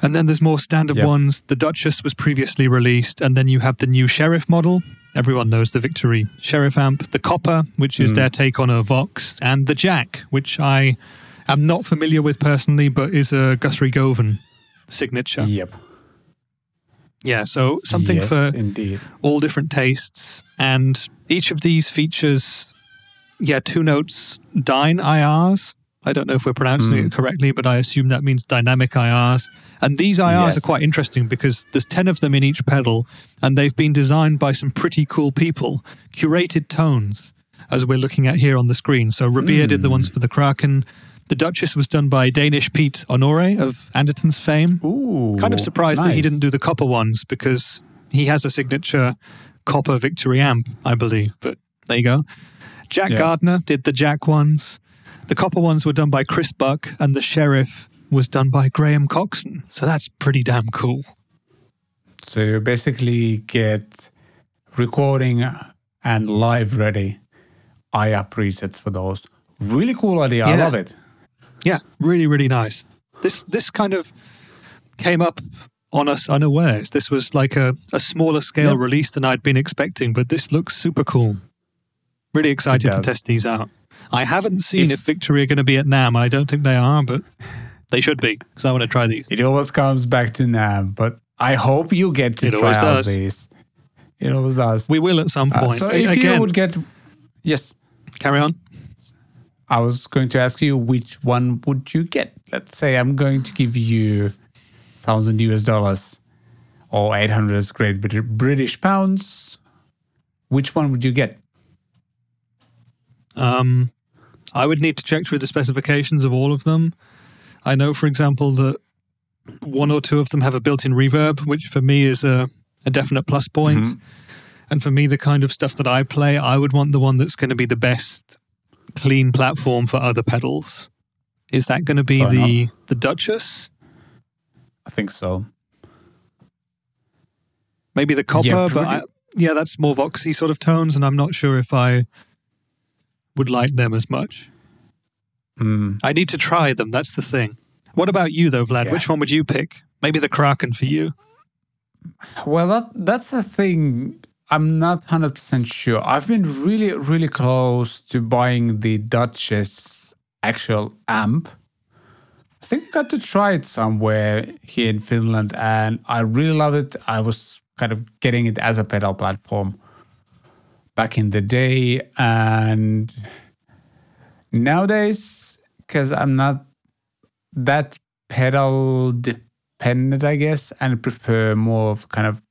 And then there's more standard yep. ones. The Duchess was previously released, and then you have the new Sheriff model. Everyone knows the Victory Sheriff amp, the Copper, which is mm. their take on a Vox, and the Jack, which I am not familiar with personally, but is a Guthrie Govan signature.
Yep.
Yeah, so something
yes,
for
indeed.
all different tastes, and each of these features yeah, two notes dyne IRs. I don't know if we're pronouncing mm. it correctly, but I assume that means dynamic IRs. And these IRs yes. are quite interesting because there's 10 of them in each pedal, and they've been designed by some pretty cool people, curated tones, as we're looking at here on the screen. So Rabea mm. did the ones hmm. for the Kraken. The Duchess was done by Danish Pete Honore of Anderton's fame.
Ooh,
kind of surprised nice. that he didn't do the copper ones because he has a signature copper Victory amp, I believe. But there you go. Jack yeah. Gardner did the Jack ones. The copper ones were done by Chris Buck, and the Sheriff was done by Graham Coxon. So that's pretty damn cool.
So you basically get recording and live ready IR presets for those. Really cool idea. Yeah. I love it.
Yeah, really, really nice. This this kind of came up on us unawares. This was like a, a smaller scale release than I'd been expecting, but this looks super cool. Really excited to test these out. I haven't seen if, if Victory are going to be at NAMM. I don't think they are, but they should be because I want to try these.
It always comes back to NAMM, but I hope you get to it try out does. these. It always does.
We will at some uh, point. Uh,
so if Again, you would get, yes,
carry on.
I was going to ask you which one would you get? Let's say I'm going to give you thousand US dollars or 800 great British pounds. Which one would you get?
Um, I would need to check through the specifications of all of them. I know, for example, that one or two of them have a built in reverb, which for me is a, a definite plus point. Mm-hmm. And for me, the kind of stuff that I play, I would want the one that's going to be the best clean platform for other pedals. Is that going to be the the Duchess?
I think so.
Maybe the copper,
Yeah,
but I, yeah, that's more voxy sort of tones, and I'm not sure if I would like them as much.
Mm.
I need to try them. That's the thing. What about you, though, Vlad?
Yeah.
Which one would you pick? Maybe the Kraken for you.
Well, that that's the thing. I'm not hundred percent sure. I've been really, really close to buying the Duchess actual amp. I think I got to try it somewhere here in Finland, and I really love it. I was kind of getting it as a pedal platform back in the day, and nowadays, because I'm not that pedal dependent, I guess, and prefer more of kind of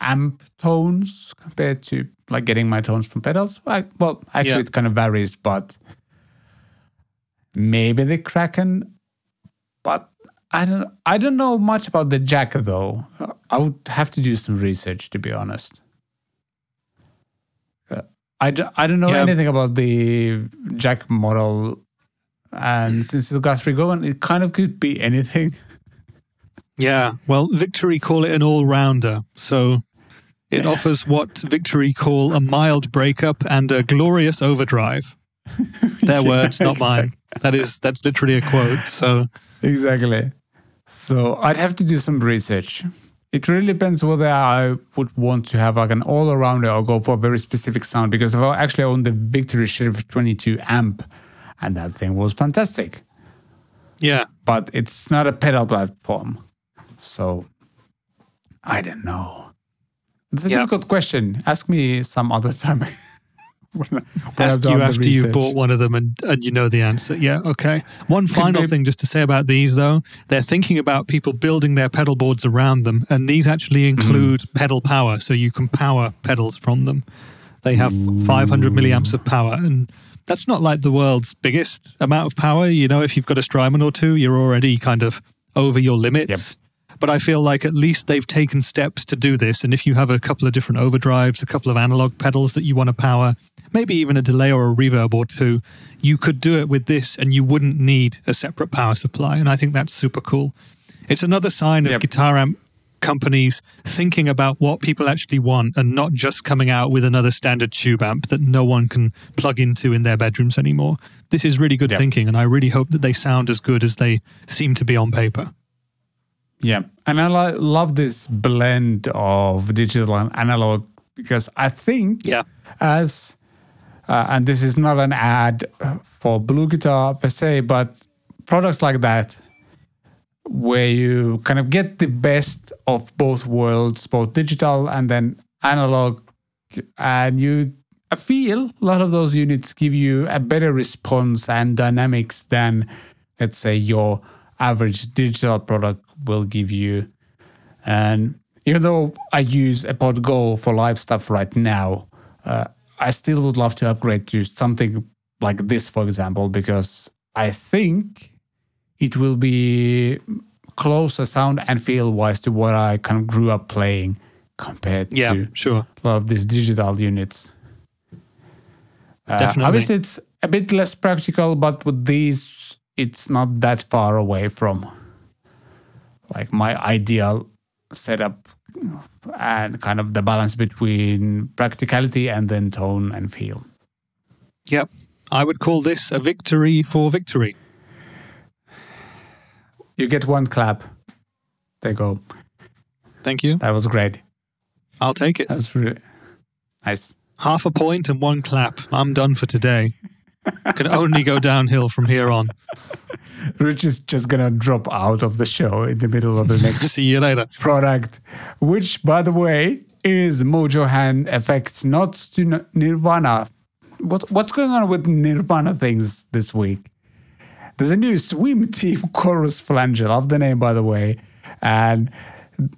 amp tones compared to like getting my tones from pedals. I, well, actually,
Yeah.
it kind of varies, but maybe the Kraken. But I don't. I don't know much about the Jack though. I would have to do some research to be honest. I, do, I don't know
Yeah.
anything about the Jack model, and since it got free going, it kind of could be anything.
Yeah. Well, Victory call it an all rounder. So it offers what Victory call a mild breakup and a glorious overdrive. Their
Yeah,
words, not mine. That is that's literally a quote. So
Exactly. So I'd have to do some research. It really depends whether I would want to have like an all arounder or go for a very specific sound because I actually own the Victory Sheriff 22 amp and that thing was fantastic.
yeah.
But it's not a pedal platform. So I don't know. It's a
Yeah.
difficult question. Ask me some other time. When,
Ask you after you've bought one of them and, and you know the answer. Yeah, okay. One final
maybe-
thing just to say about these though, they're thinking about people building their pedal boards around them, and these actually include pedal power, so you can power pedals from them. They have 500 milliamps of power, and that's not like the world's biggest amount of power. You know, if you've got a Strymon or two, you're already kind of over your limits. But I feel like at least they've taken steps to do this. And if you have a couple of different overdrives, a couple of analog pedals that you want to power, maybe even a delay or a reverb or two, you could do it with this and you wouldn't need a separate power supply. And I think that's super cool. It's another sign of
Yep.
guitar amp companies thinking about what people actually want and not just coming out with another standard tube amp that no one can plug into in their bedrooms anymore. This is really good
Yep.
thinking, and I really hope that they sound as good as they seem to be on paper.
Yeah, and I li- love this blend of digital and analog because I think
Yeah.
as uh, and this is not an ad for BluGuitar per se, but products like that where you kind of get the best of both worlds, both digital and then analog, and you I feel a lot of those units give you a better response and dynamics than let's say your average digital product will give you. And even though I use a Pod Go for live stuff right now, uh, I still would love to upgrade to something like this, for example, because I think it will be closer sound and feel wise to what I kind of grew up playing compared
Yeah,
to
sure.
a lot of these digital units. Uh,
Definitely.
Obviously, it's a bit less practical, but with these, it's not that far away from like my ideal setup and kind of the balance between practicality and then tone and feel.
Yep. I would call this a victory for victory.
You get one clap. There you go.
Thank you.
That was great.
I'll take it.
That was really nice.
Half a point and one clap. I'm done for today. Can only go downhill from here on.
Rich is just gonna drop out of the show in the middle of the next
See you later.
product, which, by the way, is Mojo Hand Effects not to Nirvana. What, what's going on with Nirvana things this week? There's a new Swim Team chorus flanger. Love the name, by the way. And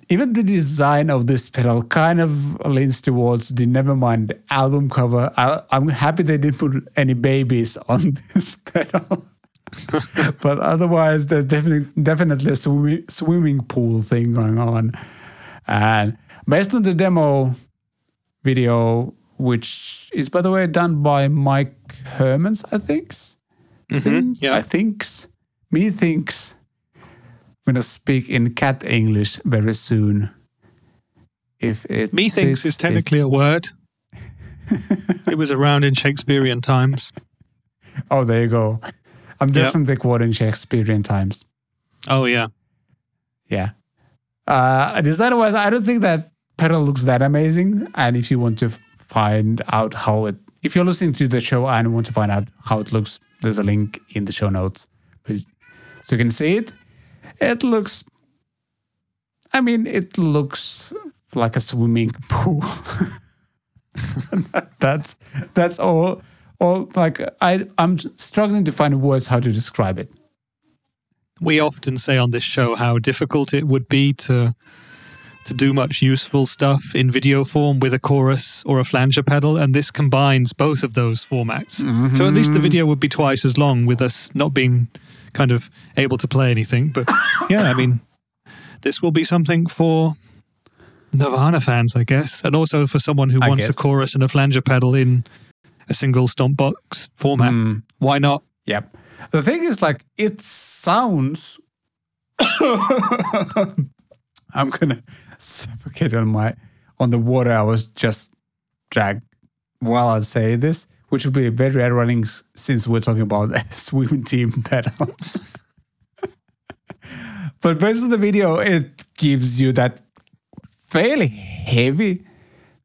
even the design of this pedal kind of leans towards the Nevermind album cover. I, I'm happy they didn't put any babies on this pedal. but otherwise, there's definitely definitely a swimming, swimming pool thing going on. And based on the demo video, which is by the way done by Mike Hermans, I think.
Mhm, yeah.
I thinks. Me thinks. Gonna speak in cat English very soon. If it
Methinks
sits,
is technically a word. it was around in Shakespearean times.
Oh, there you go. I'm
Yep.
definitely quoting Shakespearean times.
Oh yeah.
Yeah. Uh, design wise, I don't think that pedal looks that amazing. And if you want to find out how it, if you're listening to the show and want to find out how it looks, there's a link in the show notes. So you can see it. It looks, I mean, it looks like a swimming pool. that's that's all. All like I, I'm struggling to find words how to describe it.
We often say on this show how difficult it would be to to do much useful stuff in video form with a chorus or a flanger pedal, and this combines both of those formats. So at least the mm-hmm. video would be twice as long with us not being kind of able to play anything. But yeah, I mean, this will be something for Nirvana fans, I guess, and also for someone who
I
wants
guess.
a chorus and a flanger pedal in a single stomp box format.
Mm.
Why not?
Yep. The thing is, like, it sounds. I'm gonna suffocate on my on the water. I was just dragged while I say this, which would be a very ironic s- since we're talking about a swim team pedal. but based on the video, it gives you that fairly heavy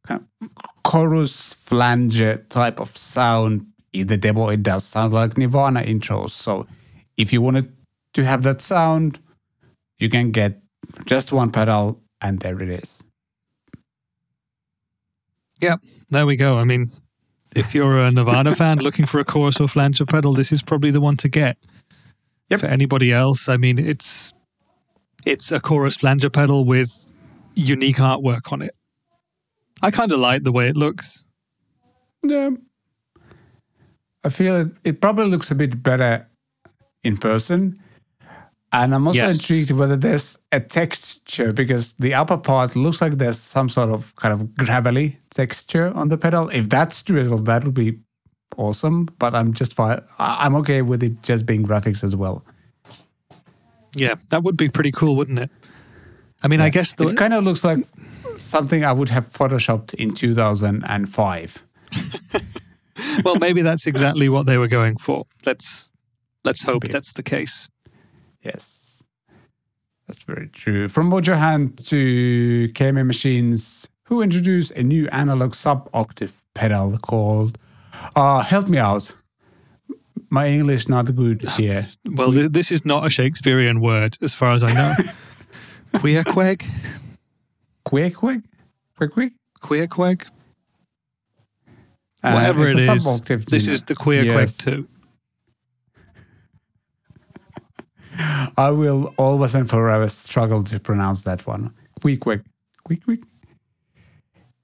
kind of chorus flange type of sound in the demo. It does sound like Nirvana intros. So if you wanted to have that sound, you can get just one pedal and there it is.
Yep, there we go. I mean, if you're a Nirvana fan looking for a chorus or flanger pedal, this is probably the one to get.
Yep.
For anybody else, I mean, it's it's a chorus flanger pedal with unique artwork on it. I kind of like the way it looks.
Yeah. I feel it, it probably looks a bit better in person. And I'm also
Yes.
intrigued whether there's a texture because the upper part looks like there's some sort of kind of gravelly texture on the pedal. If that's true well, that would be awesome. But I'm just fine. I'm okay with it just being graphics as well.
Yeah, that would be pretty cool, wouldn't it? I mean, I guess the,
It kind of looks like something I would have photoshopped in 2005.
well, maybe that's exactly what they were going for. Let's let's hope that's the case.
Yes. That's very true. From Mojo Hand to KMA Machines, who introduced a new analog sub-octave pedal called uh, Help Me Out. My English not good uh, here.
well, th- this is not a Shakespearean word, as far as I know.
Queerqueg? Queerqueg?
Queerqueg? Queerqueg?
Uh,
Whatever it is, this is the queer
yes.
too
I will always and forever struggle to pronounce that one. Quick, quick, quick, quick.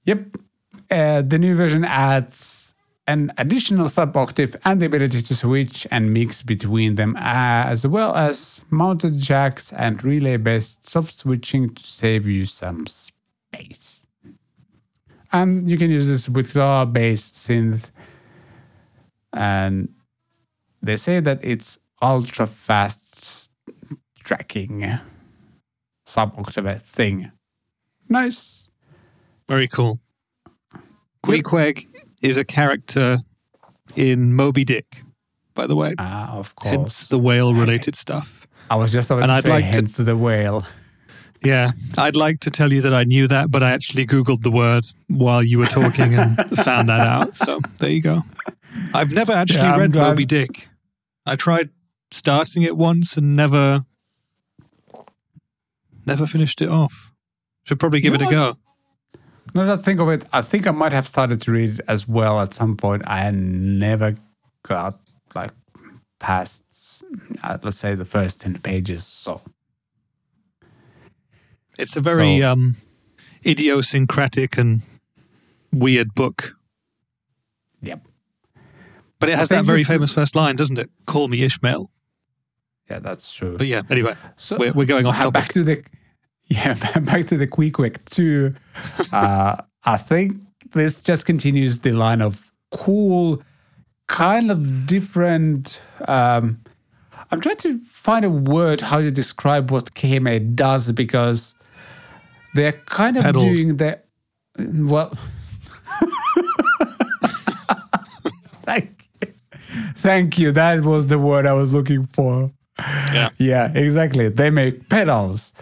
Yep. Uh, the new version adds an additional sub octave and the ability to switch and mix between them, as well as mounted jacks and relay based soft switching to save you some space. And you can use this with guitar, bass, synth, and they say that it's ultra fast tracking sub octave thing. Nice.
Very cool. Queequeg is a character in Moby Dick, by the way.
Ah, of course.
Hence the whale related stuff.
I was just about
And
to
I'd
say
like to-
hence the whale.
Yeah, I'd like to tell you that I knew that, but I actually Googled the word while you were talking and found that out. So there you go. I've never actually
Yeah,
read
glad-
Moby Dick. I tried starting it once and never, never finished it off. Should probably give
You
it a go.
Now that I think of it, I think I might have started to read it as well at some point. I never got like past, uh, let's say, the first 10 pages. So,
It's a very
So-
um, idiosyncratic and weird book.
yep.
But it has that very famous first line, doesn't it? Call me Ishmael.
Yeah, that's true.
But yeah, anyway,
So
we're, we're going off
uh,
topic.
back to the yeah back to the quick quick two uh i think this just continues the line of cool kind of different um I'm trying to find a word how to describe what KMA does because they're kind of
Pedals.
doing the well. Thank you. Thank you. That was the word I was looking for.
Yeah.
Yeah, exactly. They make pedals.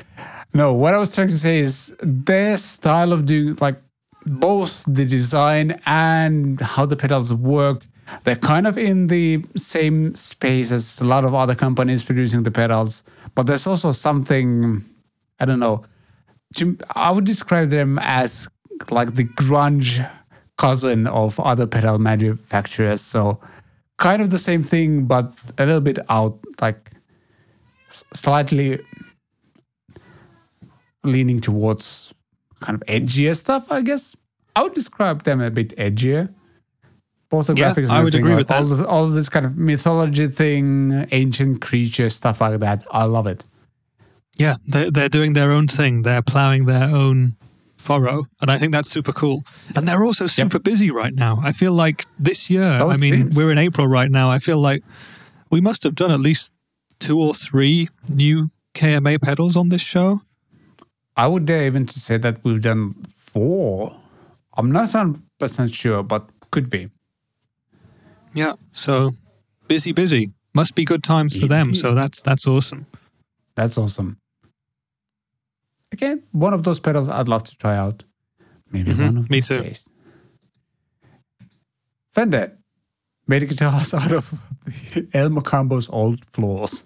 No, what I was trying to say is their style of doing like both the design and how the pedals work. They're kind of in the same space as a lot of other companies producing the pedals, but there's also something I don't know. I would describe them as like the grunge cousin of other pedal manufacturers. So kind of the same thing, but a little bit out, like slightly leaning towards kind of edgier stuff, I guess. I would describe them a bit edgier. Both the
Yeah,
graphics and
I would agree
like
with that.
all, the, all this kind of mythology thing, ancient creature stuff like that. I love it.
Yeah, they're, they're doing their own thing. They're plowing their own furrow. And I think that's super cool. And they're also super busy right now. I feel like this year,
So
I mean,
seems.
we're in April right now. I feel like we must have done at least two or three new KMA pedals on this show.
I would dare even to say that we've done four. I'm not 100% sure, but could be.
Yeah. So busy, busy. Must be good times for them. So that's that's awesome.
That's awesome. Again, one of those pedals I'd love to try out. Maybe
Mhm,
one of
me
these
too.
days. Fender made guitars out of the El Mocambo's old floors.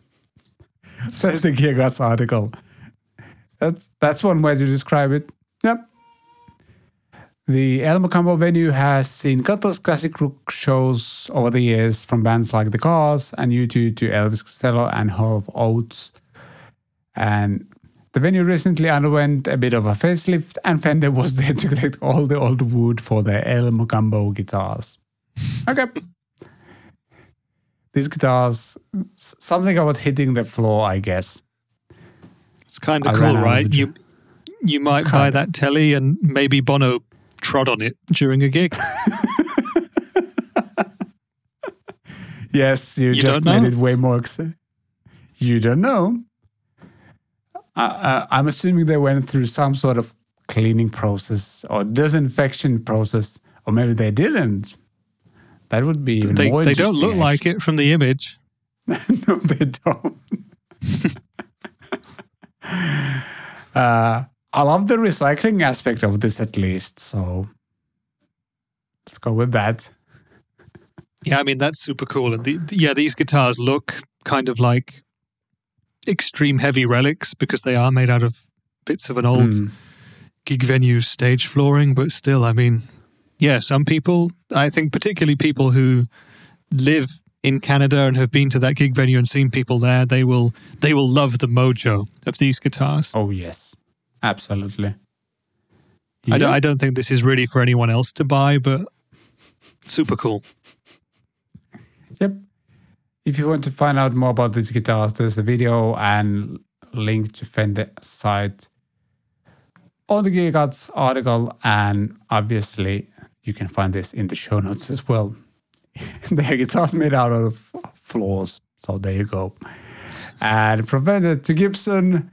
Says the Gear Gods article. That's that's one way to describe it. Yep. The El Mocambo venue has seen countless classic rock shows over the years from bands like The Cars and U2 to Elvis Costello and Hall and Oates. And the venue recently underwent a bit of a facelift, and Fender was there to collect all the old wood for their El Mocambo guitars. Okay. These guitars, something about hitting the floor, I guess.
It's kind of cool, right? You you might buy
Kinda.
that telly and maybe Bono trod on it during a gig.
Yes, you,
You
just made it way more. Ex- you don't know. Uh, uh, I'm assuming they went through some sort of cleaning process or disinfection process, or maybe they didn't. That would be
they they don't look
interesting,
like it from the image.
no, they don't. uh, I love the recycling aspect of this at least. So let's go with that.
Yeah, I mean that's super cool. And the, yeah, these guitars look kind of like extreme heavy relics because they are made out of bits of an old
Mm.
gig venue stage flooring. But still, I mean, yeah, some people, I think particularly people who live in Canada and have been to that gig venue and seen people there, they will they will love the mojo of these guitars.
Oh yes, absolutely.
I, don't, I don't think this is really for anyone else to buy, but super cool.
Yep. If you want to find out more about these guitars, there's a video and link to Fender site on the Gear Gods article, and obviously you can find this in the show notes as well. the guitars made out of floors, so there you go. And from Fender to Gibson,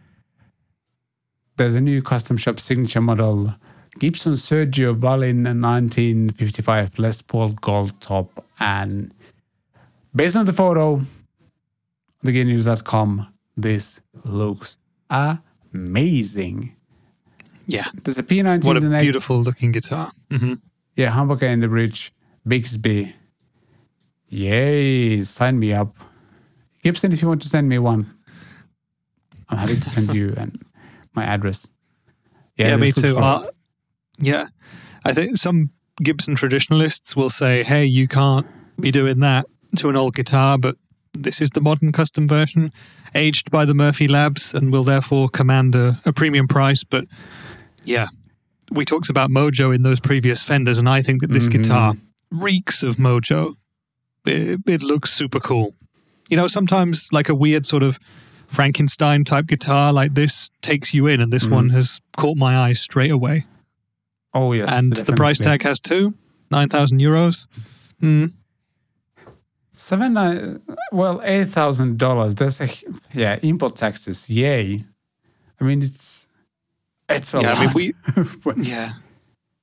there's a new custom shop signature model, Gibson Sergio Vallin 1955 Les Paul Gold Top, and Based on the photo, thegamenews.com, this looks amazing.
Yeah.
There's a P19
What
in the
a beautiful looking guitar. hmm
Yeah, humbucker in the bridge. Bigsby. Yay, sign me up. Gibson, if you want to send me one, I'm happy to send you and my address.
Yeah, me too. Uh, yeah, I think some Gibson traditionalists will say, "Hey, you can't be doing that to an old guitar," but this is the modern custom version, aged by the Murphy Labs, and will therefore command a, a premium price. But yeah, we talked about Mojo in those previous Fenders, and I think that this
Mhm.
guitar reeks of Mojo. It, it looks super cool. You know, sometimes like a weird sort of Frankenstein type guitar like this takes you in, and this
Mhm.
one has caught my eye straight away.
oh, yes.
and the price tag has two, 9,000 euros. Hmm.
Seven nine, well, eight thousand dollars. That's a yeah import taxes. Yay! I mean, it's it's a
Yeah, I mean, we- Yeah.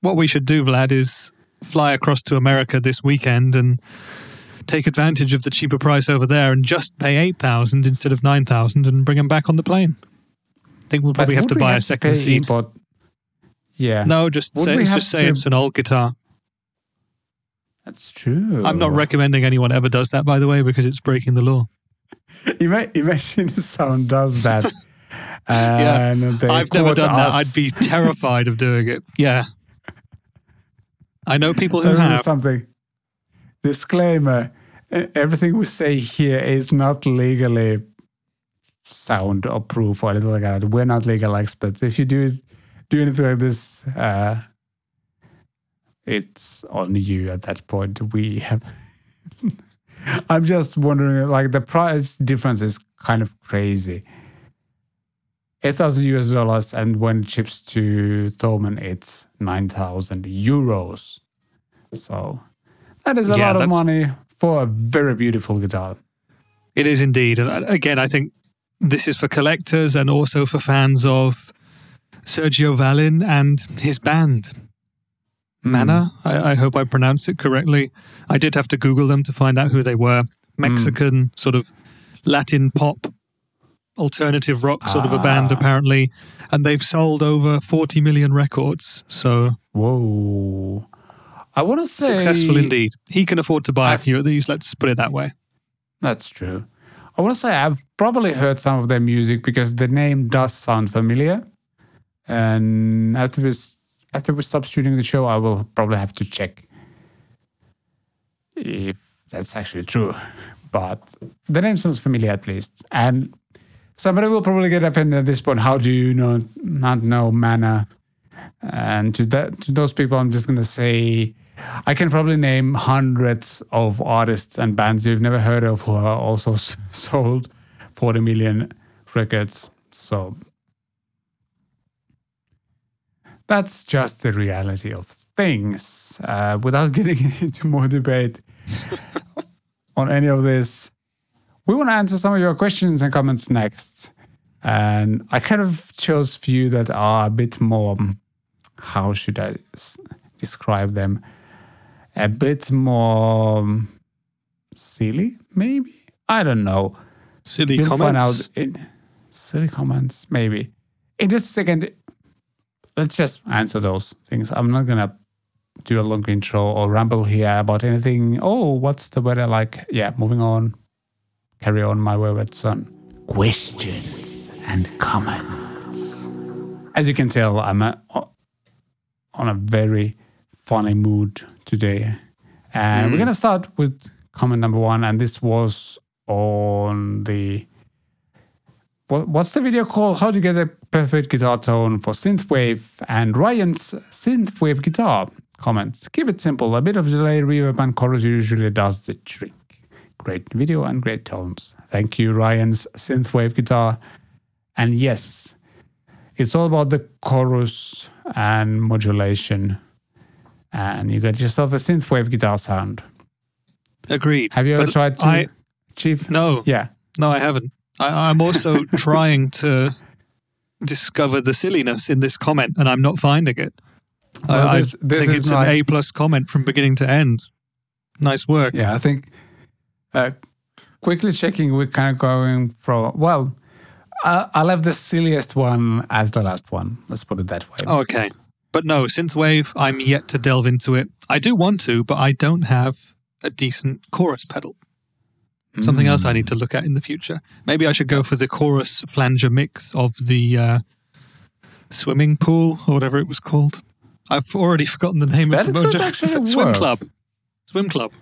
What we should do, Vlad, is fly across to America this weekend and take advantage of the cheaper price over there and just pay 8000 instead of 9000 and bring them back on the plane. I think we'll probably have to
we
buy a second
pay
seat.
Import? Yeah,
No, just
Would
say, just say
to-
it's an old guitar.
that's true.
I'm not recommending anyone ever does that, by the way, because it's breaking the law.
Ima- Imagine someone does that.
Yeah, I've never
quote
done that. I'd be terrified of doing it. Yeah. I know people who
There is
have.
something. Disclaimer: Everything we say here is not legally sound or proof or anything like that. We're not legal experts. If you do do anything like this, uh, it's on you at that point. We have. I'm just wondering, like the price difference is kind of crazy. Eight thousand US dollars, and when it ships to Thomann, it's nine thousand euros. So that is a
Yeah,
lot of money for a very beautiful guitar.
It is indeed. And uh, again, I think this is for collectors and also for fans of Sergio Vallin and his band. Mana, I, I hope I pronounced it correctly. I did have to Google them to find out who they were. Mexican, sort of Latin pop, alternative rock sort of a band,
Ah.
apparently. And they've sold over 40 million records. So
Whoa. I want to say
successful indeed. He can afford to buy a
I've-
few of these, let's put it that way.
That's true. I want to say I've probably heard some of their music because the name does sound familiar. And after we after we stop shooting the show, I will probably have to check if that's actually true. But the name sounds familiar at least. And somebody will probably get offended at this point. How do you know not know Mana? And to that to those people, I'm just gonna say I can probably name hundreds of artists and bands you've never heard of who are also s- sold 40 million records. So that's just the reality of things. Uh, without getting into more debate on any of this, we want to answer some of your questions and comments next. And I kind of chose few that are a bit more, how should I s- describe them? A bit more um, silly, maybe? I don't know.
Silly
You'll find
comments.
out in silly comments, maybe. In just a second, let's just answer those things. I'm not gonna do a long intro or ramble here about anything. Oh, what's the weather like? Yeah, moving on. Carry on, my wayward son. Questions and comments. As you can tell, I'm a, on a very funny mood today. And we're hmm. going to start with comment number one. And this was on the. What, what's the video called? How to get a perfect guitar tone for synthwave and Ryan's synthwave guitar comments. Keep it simple. A bit of delay, reverb, and chorus usually does the trick. Great video and great tones. Thank you, Ryan's synthwave guitar. And yes, it's all about the chorus and modulation. And you get yourself a synthwave guitar sound.
Agreed.
Have you ever
But
tried to
I,
achieve?
no,
Yeah.
no, I haven't. I, I'm also trying to discover the silliness in this comment, and I'm not finding it.
Well,
I,
this-
I think it's
like-
an A plus comment from beginning to end. Nice work.
Yeah, I think uh, quickly checking, we're kind of going from, well, I, I left the silliest one as the last one. Let's put it that way.
Okay. But no, synthwave. I'm yet to delve into it. I do want to, but I don't have a decent chorus pedal. Something else I need to look at in the future. Maybe I should go for the chorus flanger mix of the uh, swimming pool or whatever it was called. I've already forgotten the name
That
of the mojo. Swim
work.
club. Swim club.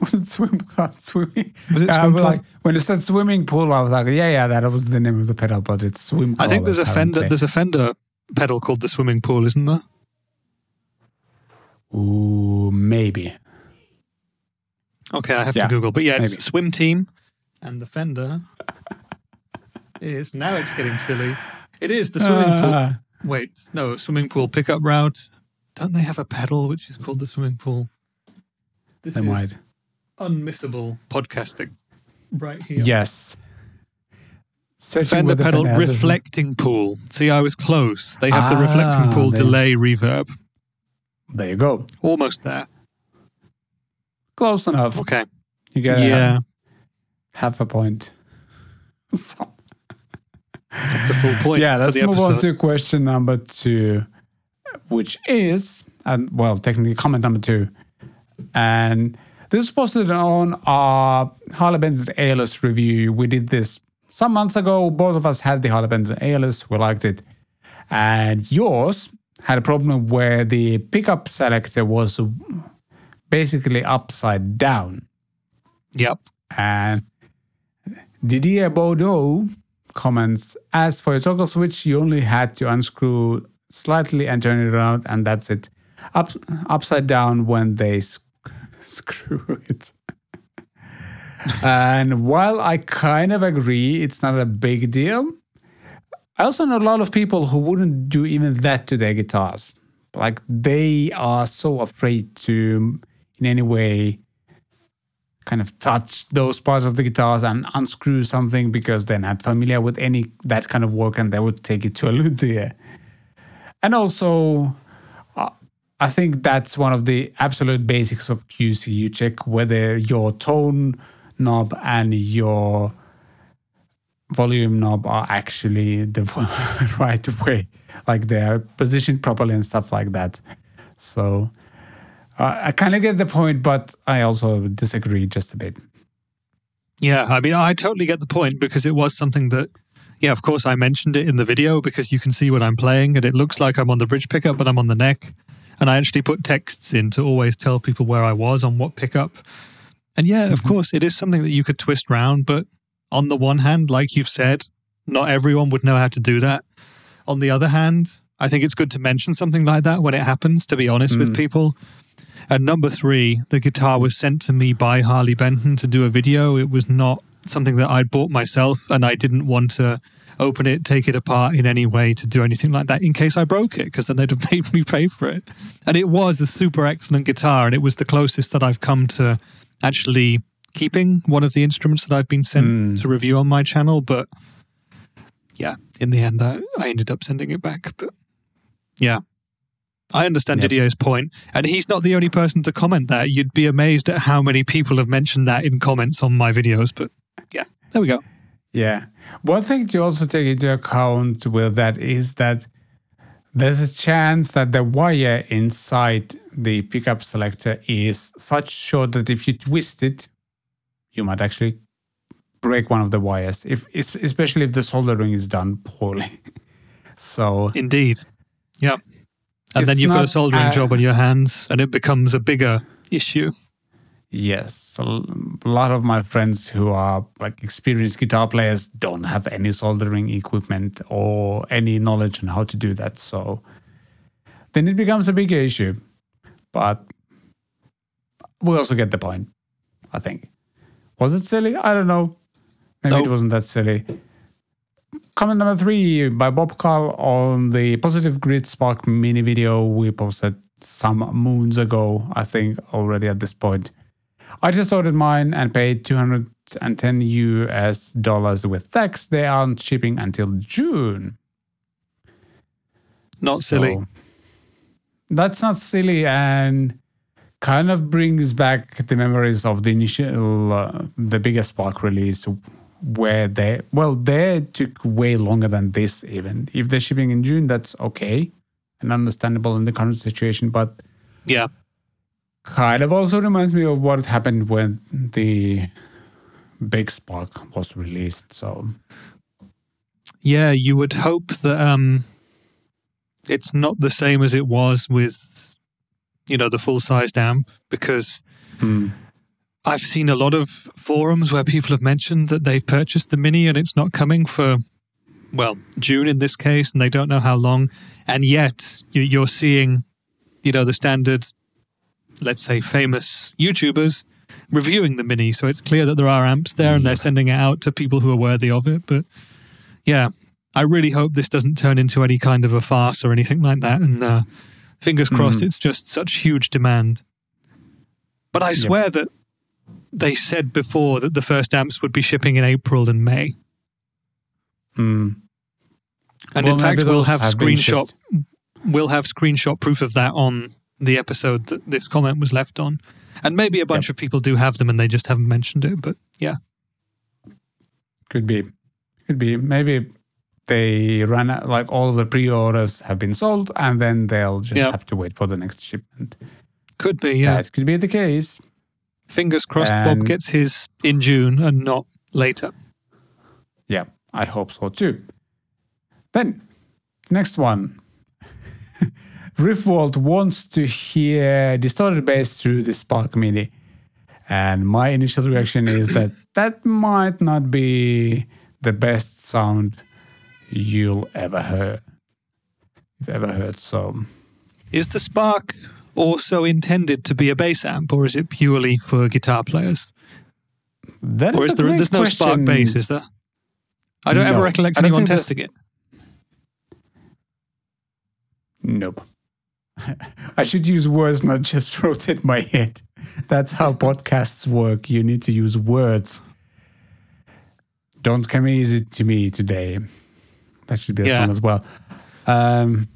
Was it swim club? Swimming?
Was it
Yeah,
swim
but
club?
like when it said swimming pool, I was like, yeah, yeah, that was the name of the pedal, but it's swim.
I think
club,
there's a Fender. There's a Fender pedal called the swimming pool, isn't there?
Ooh, maybe.
Okay, I have
Yeah,
to Google. But yeah, it's
maybe.
Swim Team, and the Fender is now it's getting silly. It is the swimming pool.
Ah,
Wait, no, swimming pool pickup route. Don't they have a pedal which is called the swimming pool? This
they
is,
might.
Unmissable podcasting right here.
Yes. Searching
Fender pedal reflecting pool. See, I was close. They have the reflecting
Ah,
pool
there-
delay reverb.
There you go.
Almost there.
Close enough.
Okay.
You get
yeah,
half a point. So-
that's a full point.
yeah, let's
the
move on to question number two, which is, and well, technically comment number two. And this is posted on our Harley Benton ALS review. We did this some months ago. Both of us had the Harley Benton ALS. We liked it. And yours had a problem where the pickup selector was basically upside down.
Yep.
And Didier Bordeaux comments, as for your toggle switch, you only had to unscrew slightly and turn it around, and that's it. Up, upside down when they screw it. and while I kind of agree it's not a big deal, I also know a lot of people who wouldn't do even that to their guitars. Like they are so afraid to, in any way, kind of touch those parts of the guitars and unscrew something because they're not familiar with any that kind of work and they would take it to a luthier. And also, I think that's one of the absolute basics of QC. You check whether your tone knob and your volume knob are actually the right way, like they're positioned properly and stuff like that. So uh, I kind of get the point, but I also disagree just a bit.
Yeah, I mean, I totally get the point because it was something that, yeah, of course, I mentioned it in the video because you can see what I'm playing and it looks like I'm on the bridge pickup, but I'm on the neck. And I actually put texts in to always tell people where I was on what pickup. And yeah, of course, it is something that you could twist round, but on the one hand, like you've said, not everyone would know how to do that. On the other hand, I think it's good to mention something like that when it happens, to be honest with
Mm.
people. And number three, the guitar was sent to me by Harley Benton to do a video. It was not something that I'd bought myself, and I didn't want to open it, take it apart in any way to do anything like that in case I broke it, because then they'd have made me pay for it. And it was a super excellent guitar, and it was the closest that I've come to actually keeping one of the instruments that I've been sent
Mm.
to review on my channel. But yeah, in the end, I, I ended up sending it back. But yeah, I understand
Yep.
Didier's point, and he's not the only person to comment that. You'd be amazed at how many people have mentioned that in comments on my videos. But yeah, there we go.
Yeah. One thing to also take into account with that is that there's a chance that the wire inside the pickup selector is such short that if you twist it, you might actually break one of the wires. If especially if the soldering is done poorly. so
Indeed. Yeah. And then you've got a soldering
uh,
job on your hands, and it becomes a bigger issue.
Yes, a lot of my friends who are like experienced guitar players don't have any soldering equipment or any knowledge on how to do that. So then it becomes a bigger issue. But we also get the point, I think. Was it silly? I don't know. Maybe
Nope.
it wasn't that silly. Comment number three by Bob Carl on the Positive Grid Spark mini video we posted some moons ago, I think, already at this point. I just ordered mine and paid 210 US dollars with tax. They aren't shipping until June.
Not silly.
That's not silly and kind of brings back the memories of the initial, uh, the biggest Spark release where they, well, they took way longer than this even. If they're shipping in June, that's okay and understandable in the current situation, but
Yeah.
Kind of also reminds me of what happened when the big Spark was released. So,
Yeah, you would hope that um, it's not the same as it was with, you know, the full sized amp because
hmm.
I've seen a lot of forums where people have mentioned that they've purchased the mini and it's not coming for, well, June in this case, and they don't know how long. And yet you- you're seeing, you know, the standard, let's say, famous YouTubers reviewing the mini. So it's clear that there are amps there and they're sending it out to people who are worthy of it. But yeah, I really hope this doesn't turn into any kind of a farce or anything like that. And uh, fingers crossed,
Mhm.
it's just such huge demand. But I swear that they said before that the first amps would be shipping in April and May.
Hmm.
And
Well,
in fact, we'll have
have
screenshot. We'll have screenshot proof of that on the episode that this comment was left on, and maybe a bunch of people do have them and they just haven't mentioned it. But yeah,
Could be. Could be. Maybe they run out, like all of the pre-orders have been sold, and then they'll just
Yep.
have to wait for the next shipment.
could be. Yeah,
That could be the case.
fingers crossed.
And-
Bob gets his in June and not later.
Yeah, I hope so too. Then, next one. Riftvolt wants to hear distorted bass through the Spark Mini. And my initial reaction is that that might not be the best sound you'll ever hear. You've ever heard. So,
Is the Spark also intended to be a bass amp, or is it purely for guitar players?
that
or
is
is
a
there?
great
There's no Spark bass, is there? I don't
No,
ever recollect
don't
anyone testing it.
Nope. I should use words, not just rotate my head. That's how podcasts work. You need to use words. Don't come easy to me today. That should be a
Yeah.
song as well. Um,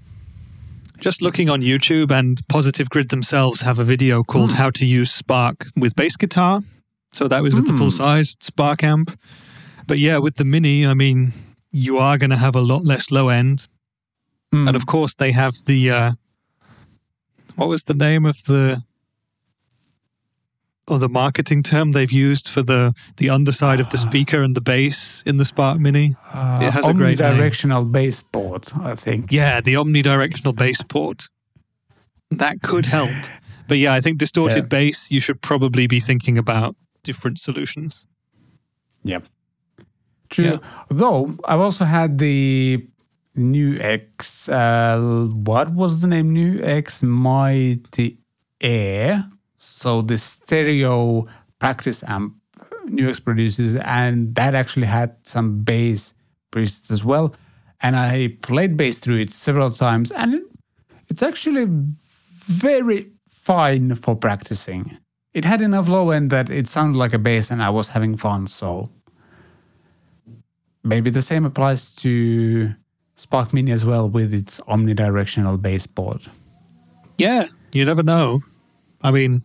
Just looking on YouTube, and Positive Grid themselves have a video called
Hmm.
"How to Use Spark with Bass Guitar." So that was with the
Hmm.
full-sized Spark amp. But yeah, with the Mini, I mean, you are going to have a lot less low end,
mm,
and of course they have the uh, what was the name of the or the marketing term they've used for the the underside of the speaker and the bass in the Spark Mini?
uh,
it has a great name.
omnidirectional bass port, I think.
Yeah, the omnidirectional bass port. That could help. But yeah, I think distorted
Yeah.
bass, you should probably be thinking about different solutions.
Yep. True.
Yeah.
Though I've also had the NUX. Uh, what was the name? NUX Mighty Air. So the stereo practice amp NUX produces, and that actually had some bass presets as well. And I played bass through it several times, and it's actually very fine for practicing. It had enough low end that it sounded like a bass, and I was having fun. So maybe the same applies to Spark Mini as well with its omnidirectional bass board.
Yeah, you never know. I mean,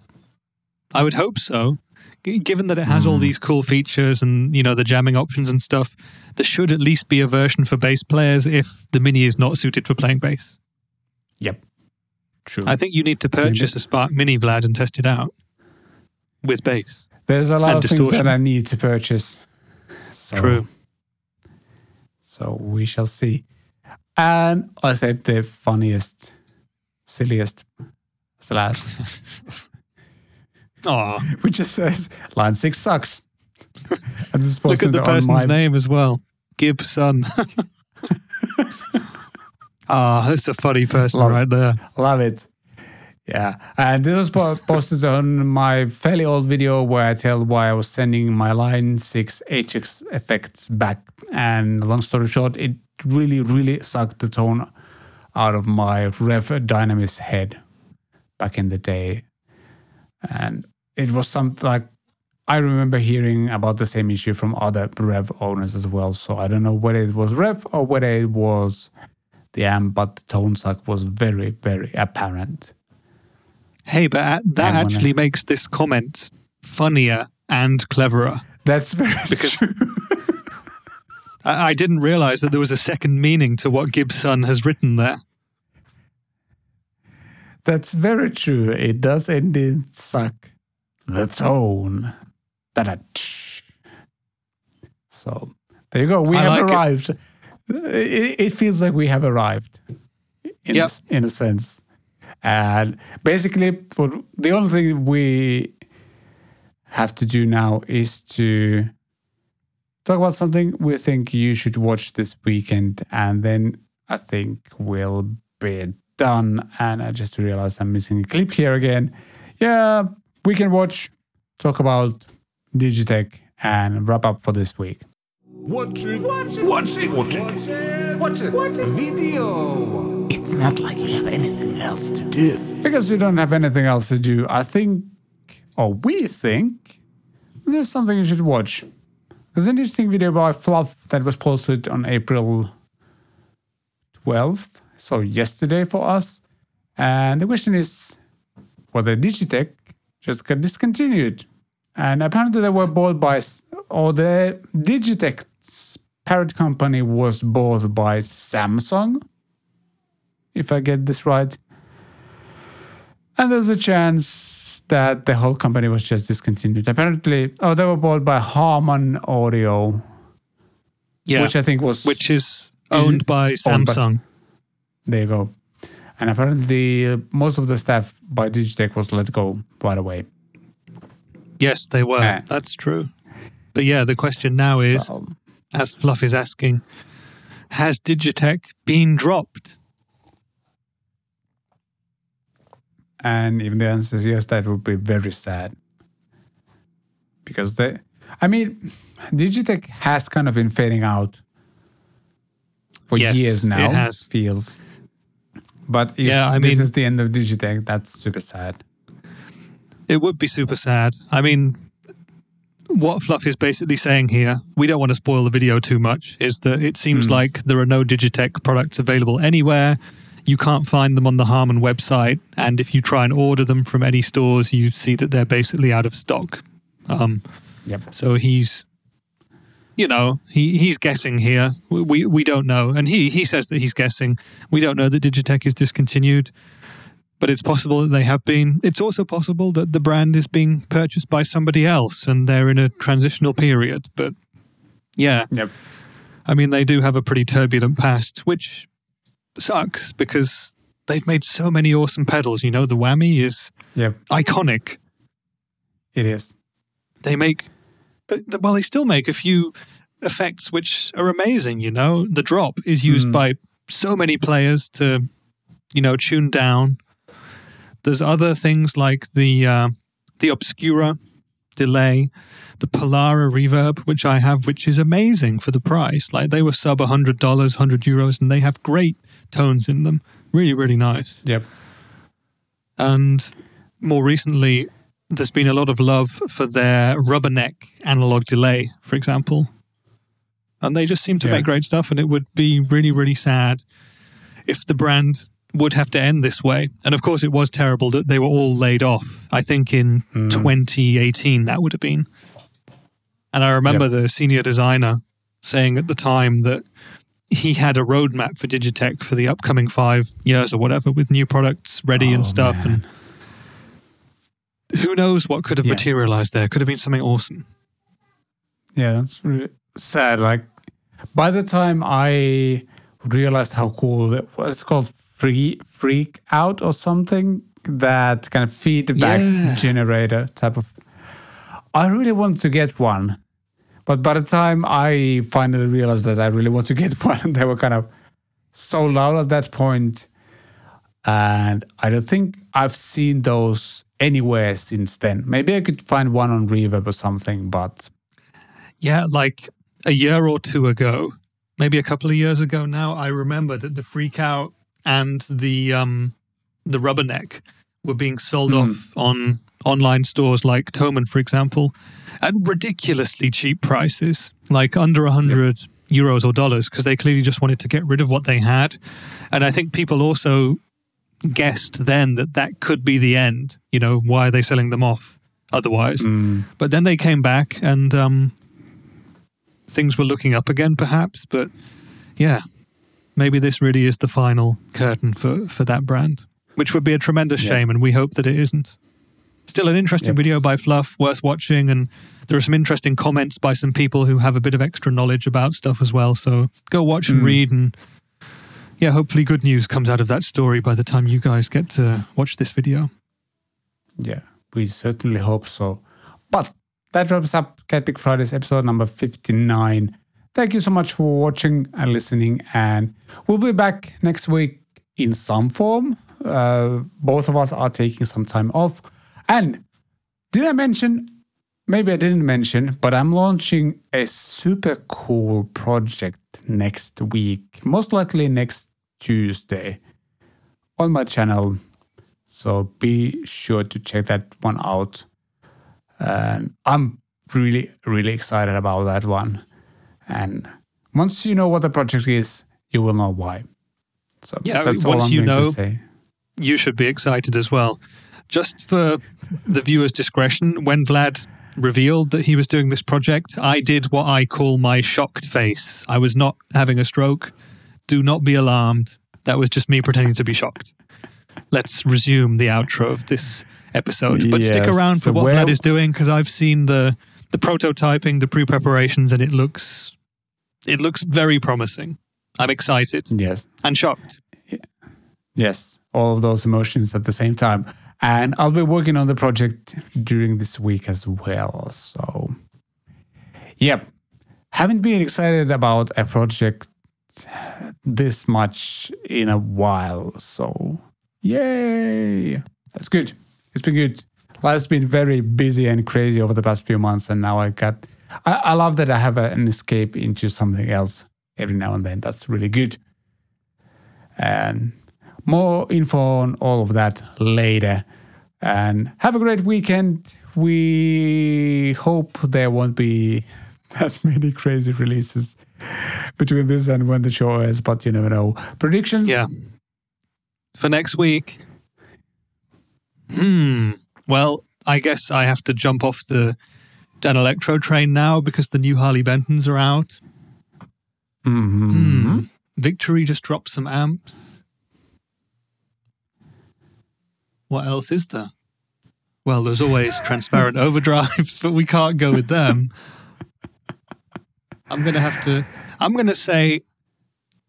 I would hope so. G- Given that it has all hmm. these cool features and, you know, the jamming options and stuff, there should at least be a version for bass players if the Mini is not suited for playing bass.
Yep. True.
I think you need to purchase a Spark Mini, Vlad, and test it out with bass.
There's a lot
and
of things that. I need to purchase. So,
True.
So we shall see. And I said the funniest, silliest last,
Aw.
which just says line six sucks. and this is
Look at the person's
my
name as well. Gibson. Ah, that's a funny person
Love
right there.
Love it. Yeah. And this was posted on my fairly old video where I tell why I was sending my Line 6 HX effects back. And long story short, it really, really sucked the tone out of my Revv Dynamis head back in the day. And it was something like I remember hearing about the same issue from other Revv owners as well. So I don't know whether it was Revv or whether it was the amp, but the tone suck was very, very apparent.
Hey, but that actually makes this comment funnier and cleverer.
That's very
Because-
true.
I, I didn't realize that there was a second meaning to what Gibson has written there.
That's very true. It does indeed suck. The tone. Da-da. So there you go. We
I
have
like
arrived. It, it feels like we have arrived in,
Yep.
a in a sense. And basically, what, the only thing we have to do now is to talk about something we think you should watch this weekend. And then I think we'll be done. And I just realized I'm missing a clip here again. Yeah, we can watch, talk about Digitech, and wrap up for this week.
Watch it. Watch it. Watch it. Watch it. Watch it. Watch it. Video.
It's not like you have anything else to do.
Because you don't have anything else to do, I think, or we think, there's something you should watch. There's an interesting video by Fluff that was posted on April 12th, so yesterday for us. And the question is whether Digitech just got discontinued. And apparently they were bought by, or the Digitech's parent company was bought by Samsung, if I get this right. And there's a chance that the whole company was just discontinued. Apparently, oh, they were bought by Harman Audio,
Yeah,
which I think was
which is owned by
owned by-
Samsung.
There you go. And apparently, uh, most of the staff by Digitech was let go right away.
Yes, they were. That's true. But yeah, the question now is,
So,
as Fluff is asking, has Digitech been dropped?
And if the answer is yes, that would be very sad. Because they, I mean, Digitech has kind of been fading out for
Yes,
years now.
it has.
Feels. But if
Yeah, I
this
mean-
is the end of Digitech, that's super sad.
It would be super sad. I mean, what Fluff is basically saying here, we don't want to spoil the video too much, is that it seems hmm. like there are no Digitech products available anywhere. You can't find them on the Harman website. And if you try and order them from any stores, you see that they're basically out of stock. Um,
Yep.
so he's, you know, he, he's guessing here. We, we, we don't know. And he, he says that he's guessing. We don't know that Digitech is discontinued but it's possible that they have been. It's also possible that the brand is being purchased by somebody else and they're in a transitional period. But yeah,
Yep.
I mean, they do have a pretty turbulent past, which sucks because they've made so many awesome pedals. You know, the whammy is
Yep.
iconic.
It is.
They make, uh, well, they still make a few effects which are amazing. You know, the drop is used
Mm.
by so many players to, you know, tune down. There's other things like the uh, the Obscura delay, the Polara reverb, which I have, which is amazing for the price. Like they were sub hundred dollars, hundred euros, and they have great tones in them. Really, really nice.
Yep.
And more recently, there's been a lot of love for their rubberneck analog delay, for example. And they just seem to
Yeah.
make great stuff. And it would be really, really sad if the brand would have to end this way. And of course, it was terrible that they were all laid off. I think in hmm. 2018, that would have been. And I remember the senior designer saying at the time that he had a roadmap for Digitech for the upcoming five years or whatever with new products ready and
Oh,
stuff.
man.
And who knows what could have
Yeah.
materialized there? Could have been something awesome.
Yeah, that's really sad. Like by the time I realized how cool it was, it's called free freak out or something that kind of feedback
Yeah.
generator type of. I really wanted to get one, but by the time I finally realized that I really want to get one, they were kind of sold out at that point. and I don't think I've seen those anywhere since then. Maybe I could find one on Reverb or something, but
Yeah, like a year or two ago, maybe a couple of years ago now, I remember that the FreqOut and the um the Rubberneck were being sold off on online stores like Thomann, for example, at ridiculously cheap prices, like under a hundred euros or dollars, because they clearly just wanted to get rid of what they had. And I think people also guessed then that that could be the end. You know, why are they selling them off otherwise? But then they came back and um, things were looking up again, perhaps. But yeah, maybe this really is the final curtain for, for that brand, which would be a tremendous
Yeah.
shame. And we hope that it isn't. Still, an interesting
Yep.
video by Fluff, worth watching. And there are some interesting comments by some people who have a bit of extra knowledge about stuff as well. So go watch and
Mm.
read. And yeah, hopefully, good news comes out of that story by the time you guys get to watch this video.
Yeah, we certainly hope so. But that wraps up CatPick Fridays episode number 59. Thank you so much for watching and listening, and we'll be back next week in some form. Uh, both of us are taking some time off. And did I mention? Maybe I didn't mention, but I'm launching a super cool project next week, most likely next Tuesday on my channel. So be sure to check that one out. And I'm really, really excited about that one. And once you know what the project is, you will know why. So
Yeah,
that's all
once
I'm
you
going
know-
to say.
You should be excited as well. Just for the viewer's discretion, when Vlad revealed that he was doing this project, I did what I call my shocked face. I was not having a stroke. Do not be alarmed. That was just me pretending to be shocked. Let's resume the outro of this episode. But stick around for what
well-
Vlad is doing because I've seen the the prototyping, the pre-preparations, and it looks it looks very promising. I'm excited
Yes.
and shocked.
Yes, all of those emotions at the same time. And I'll be working on the project during this week as well. So, yep. Haven't been excited about a project this much in a while. So, yay. That's good. It's been good. Life's been very busy and crazy over the past few months. And now I got, I, I love that I have a, an escape into something else every now and then. That's really good. And more info on all of that later. And have a great weekend. We hope there won't be that many crazy releases between this and when the show is, but you never know. Predictions?
Yeah. For next week. Hmm. Well, I guess I have to jump off the Danelectro train now because the new Harley Bentons are out.
Mhm.
Hmm. Victory just dropped some amps. What else is there? Well, there's always transparent overdrives, but we can't go with them. I'm going to have to. I'm going to say,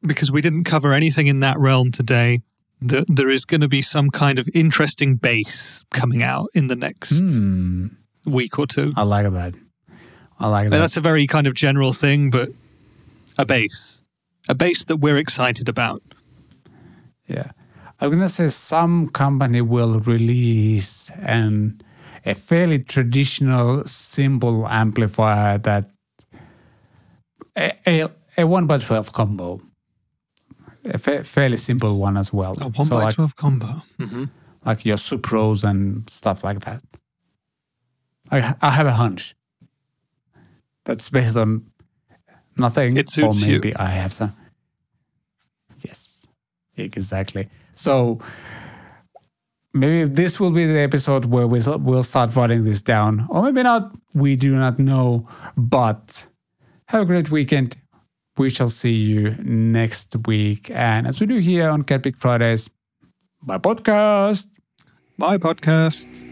because we didn't cover anything in that realm today, that there is going to be some kind of interesting bass coming out in the next
Hmm.
week or two.
I like that. I like
Now,
that.
that's a very kind of general thing, but a bass. A bass that we're excited about.
Yeah. I'm gonna say some company will release an a fairly traditional simple amplifier that a, a, a one by twelve combo. A fa- fairly simple one as well.
A 1
So
by
like,
12 combo. Mm-hmm.
like your Supros and stuff like that. I I have a hunch. That's based on nothing.
It suits
or
you.
maybe I have some. Yes, exactly. So maybe this will be the episode where we will start writing this down, or maybe not. We do not know. But have a great weekend. We shall see you next week. And as we do here on CatPick Fridays, my podcast.
Bye, podcast.